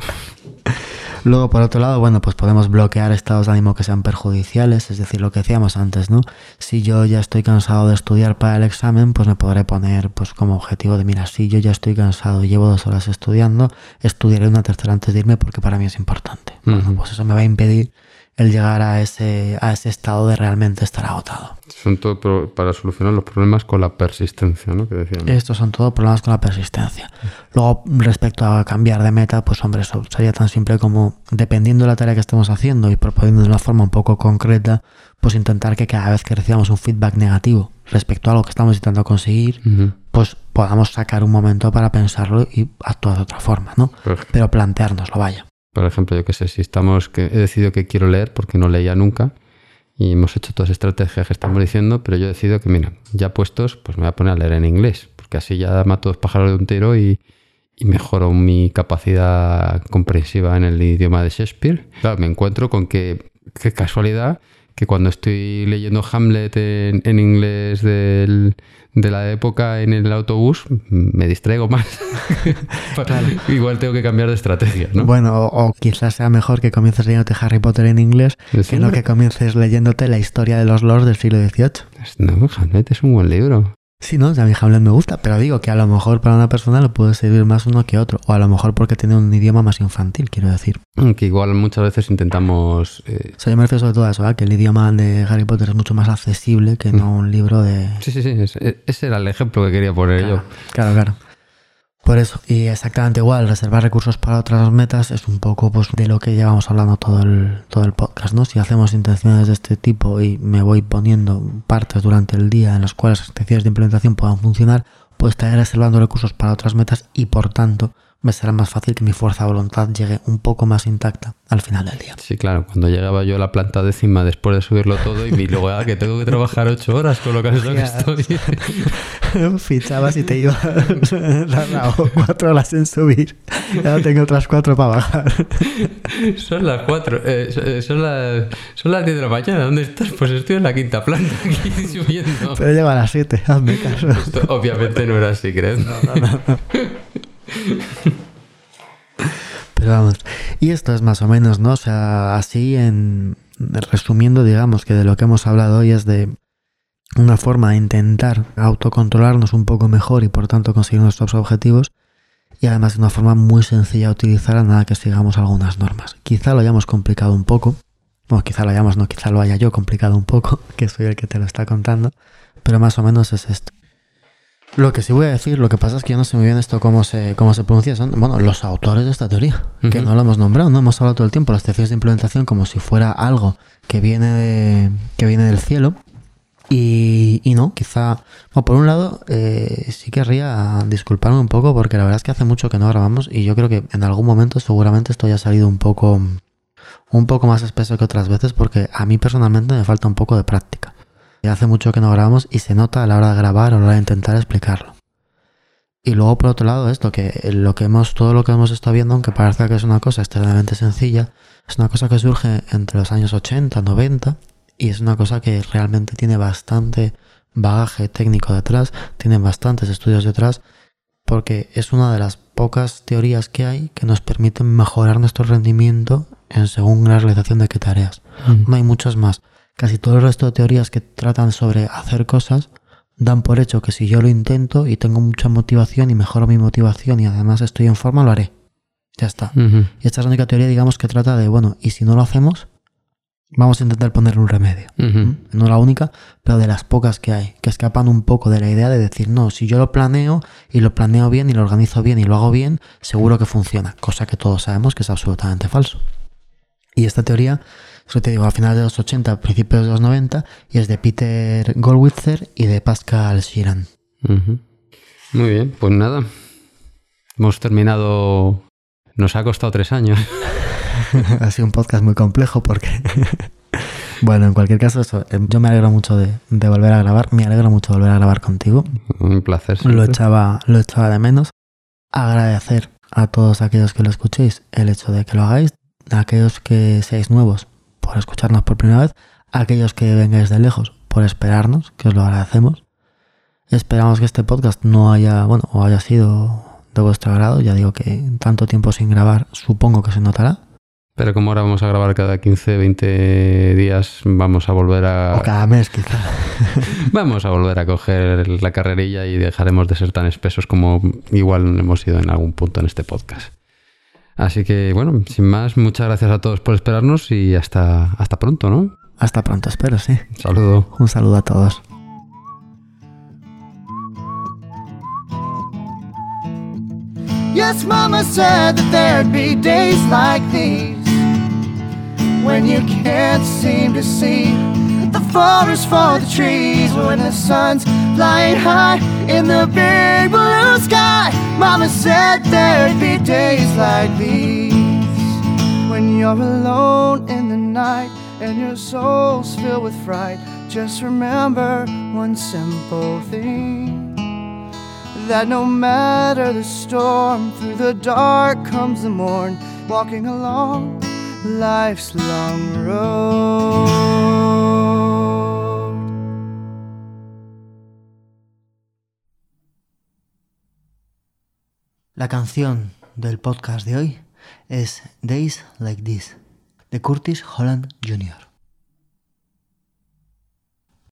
Luego, por otro lado, bueno, pues podemos bloquear estados de ánimo que sean perjudiciales, es decir, lo que decíamos antes, ¿no? Si yo ya estoy cansado de estudiar para el examen, pues me podré poner pues como objetivo de, mira, si yo ya estoy cansado y llevo dos horas estudiando, estudiaré una tercera antes de irme porque para mí es importante. Bueno, pues eso me va a impedir el llegar a ese, a ese estado de realmente estar agotado. Son todo para solucionar los problemas con la persistencia, ¿no? Que Estos son todos problemas con la persistencia. Luego, respecto a cambiar de meta, pues hombre, eso sería tan simple como, dependiendo de la tarea que estemos haciendo y proponiendo de una forma un poco concreta, pues intentar que cada vez que recibamos un feedback negativo respecto a lo que estamos intentando conseguir, pues podamos sacar un momento para pensarlo y actuar de otra forma, ¿no? Pero planteárnoslo, vaya. Por ejemplo, yo qué sé, si estamos, que he decidido que quiero leer porque no leía nunca y hemos hecho todas las estrategias que estamos diciendo, pero yo he decidido que, mira, ya puestos, pues me voy a poner a leer en inglés, porque así ya mato dos pájaros de un tiro y, y mejoro mi capacidad comprensiva en el idioma de Shakespeare. Claro, me encuentro con que, qué casualidad, que cuando estoy leyendo Hamlet en, inglés de la época en el autobús, me distraigo más. Igual tengo que cambiar de estrategia, ¿no? Bueno, o, quizás sea mejor que comiences leyéndote Harry Potter en inglés que no que comiences leyéndote la historia de los lords del siglo XVIII. No, Hamlet es un buen libro. Sí, no, a mí Hamlet me gusta, pero digo que a lo mejor para una persona le puede servir más uno que otro, o a lo mejor porque tiene un idioma más infantil, quiero decir. Que igual muchas veces intentamos... Eh... O sea, yo me refiero sobre todo a eso, ¿eh? que el idioma de Harry Potter es mucho más accesible que no mm. un libro de... Sí, sí, sí, ese era el ejemplo que quería poner yo. Claro, claro. Por eso, y exactamente igual, reservar recursos para otras metas es un poco pues, de lo que llevamos hablando todo el, todo el podcast, ¿no? Si hacemos intenciones de este tipo y me voy poniendo partes durante el día en las cuales las intenciones de implementación puedan funcionar, pues estaré reservando recursos para otras metas y por tanto me será más fácil que mi fuerza de voluntad llegue un poco más intacta al final del día. Sí, claro, cuando llegaba yo a la planta décima después de subirlo todo y luego ah, que tengo que trabajar ocho horas con lo que estoy. Fichabas y te ibas cuatro horas en subir. Ya tengo otras cuatro para bajar. Son las cuatro, eh, eh, son, las, son las diez de la mañana. ¿Dónde estás? Pues estoy en la quinta planta aquí subiendo. Pero llego a las siete, hazme caso. obviamente no era así, ¿crees? no, no. no. Pero vamos, y esto es más o menos, ¿no? O sea, así en resumiendo, digamos que de lo que hemos hablado hoy es de una forma de intentar autocontrolarnos un poco mejor y por tanto conseguir nuestros objetivos y además de una forma muy sencilla de utilizar a nada que sigamos algunas normas. Quizá lo hayamos complicado un poco, bueno, quizá lo hayamos, no, quizá lo haya yo complicado un poco, que soy el que te lo está contando, pero más o menos es esto. Lo que sí voy a decir, lo que pasa es que yo no sé muy bien esto cómo se, cómo se pronuncia, son bueno, los autores de esta teoría, que no lo hemos nombrado, no hemos hablado todo el tiempo, las teorías de implementación como si fuera algo que viene, de, que viene del cielo. Y, y no, quizá, bueno, por un lado, eh, sí querría disculparme un poco porque la verdad es que hace mucho que no grabamos y yo creo que en algún momento seguramente esto ya ha salido un poco, un poco más espeso que otras veces porque a mí personalmente me falta un poco de práctica. Hace mucho que no grabamos y se nota a la hora de grabar o a la hora de intentar explicarlo. Y luego por otro lado esto, que lo que hemos, todo lo que hemos estado viendo, aunque parezca que es una cosa extremadamente sencilla, es una cosa que surge entre los años 80, 90 y es una cosa que realmente tiene bastante bagaje técnico detrás, tiene bastantes estudios detrás, porque es una de las pocas teorías que hay que nos permiten mejorar nuestro rendimiento en según la realización de qué tareas. Mm. No hay muchas más. Casi todo el resto de teorías que tratan sobre hacer cosas dan por hecho que si yo lo intento y tengo mucha motivación y mejoro mi motivación y además estoy en forma, lo haré. Ya está. Y esta es la única teoría, digamos, que trata de, bueno, y si no lo hacemos, vamos a intentar ponerle un remedio. No la única, pero de las pocas que hay, que escapan un poco de la idea de decir, no, si yo lo planeo y lo planeo bien y lo organizo bien y lo hago bien, seguro que funciona, cosa que todos sabemos que es absolutamente falso. Y esta teoría eso te digo, a finales de los 80, principios de los 90, y es de Peter Goldwitzer y de Pascal Sheeran. Muy bien, pues nada. Hemos terminado. Nos ha costado tres años. ha sido un podcast muy complejo porque. bueno, en cualquier caso, eso, em, yo me alegro mucho de, volver a grabar. Me alegro mucho de volver a grabar contigo. Un placer. Lo echaba, lo echaba de menos. Agradecer a todos aquellos que lo escuchéis el hecho de que lo hagáis, a aquellos que seáis nuevos, por escucharnos por primera vez, a aquellos que vengáis de lejos por esperarnos, que os lo agradecemos. Esperamos que este podcast no haya, bueno, o haya sido de vuestro agrado. Ya digo que tanto tiempo sin grabar, supongo que se notará. Pero como ahora vamos a grabar cada 15, 20 días, vamos a volver a... O cada mes, quizá. vamos a volver a coger la carrerilla y dejaremos de ser tan espesos como igual hemos sido en algún punto en este podcast. Así que, bueno, sin más, muchas gracias a todos por esperarnos y hasta, hasta pronto, ¿no? Hasta pronto, espero, sí. Saludo. Un saludo a todos. Yes, Mama said that there'd be days like these when you can't seem to see the forest for the trees when the sun's flying high in the big blue sky. Mama said there'd be days like these when you're alone in the night and your soul's filled with fright. Just remember one simple thing that no matter the storm, through the dark comes the morn, walking along life's long road. La canción del podcast de hoy es Days Like This, de Curtis Holland Jr.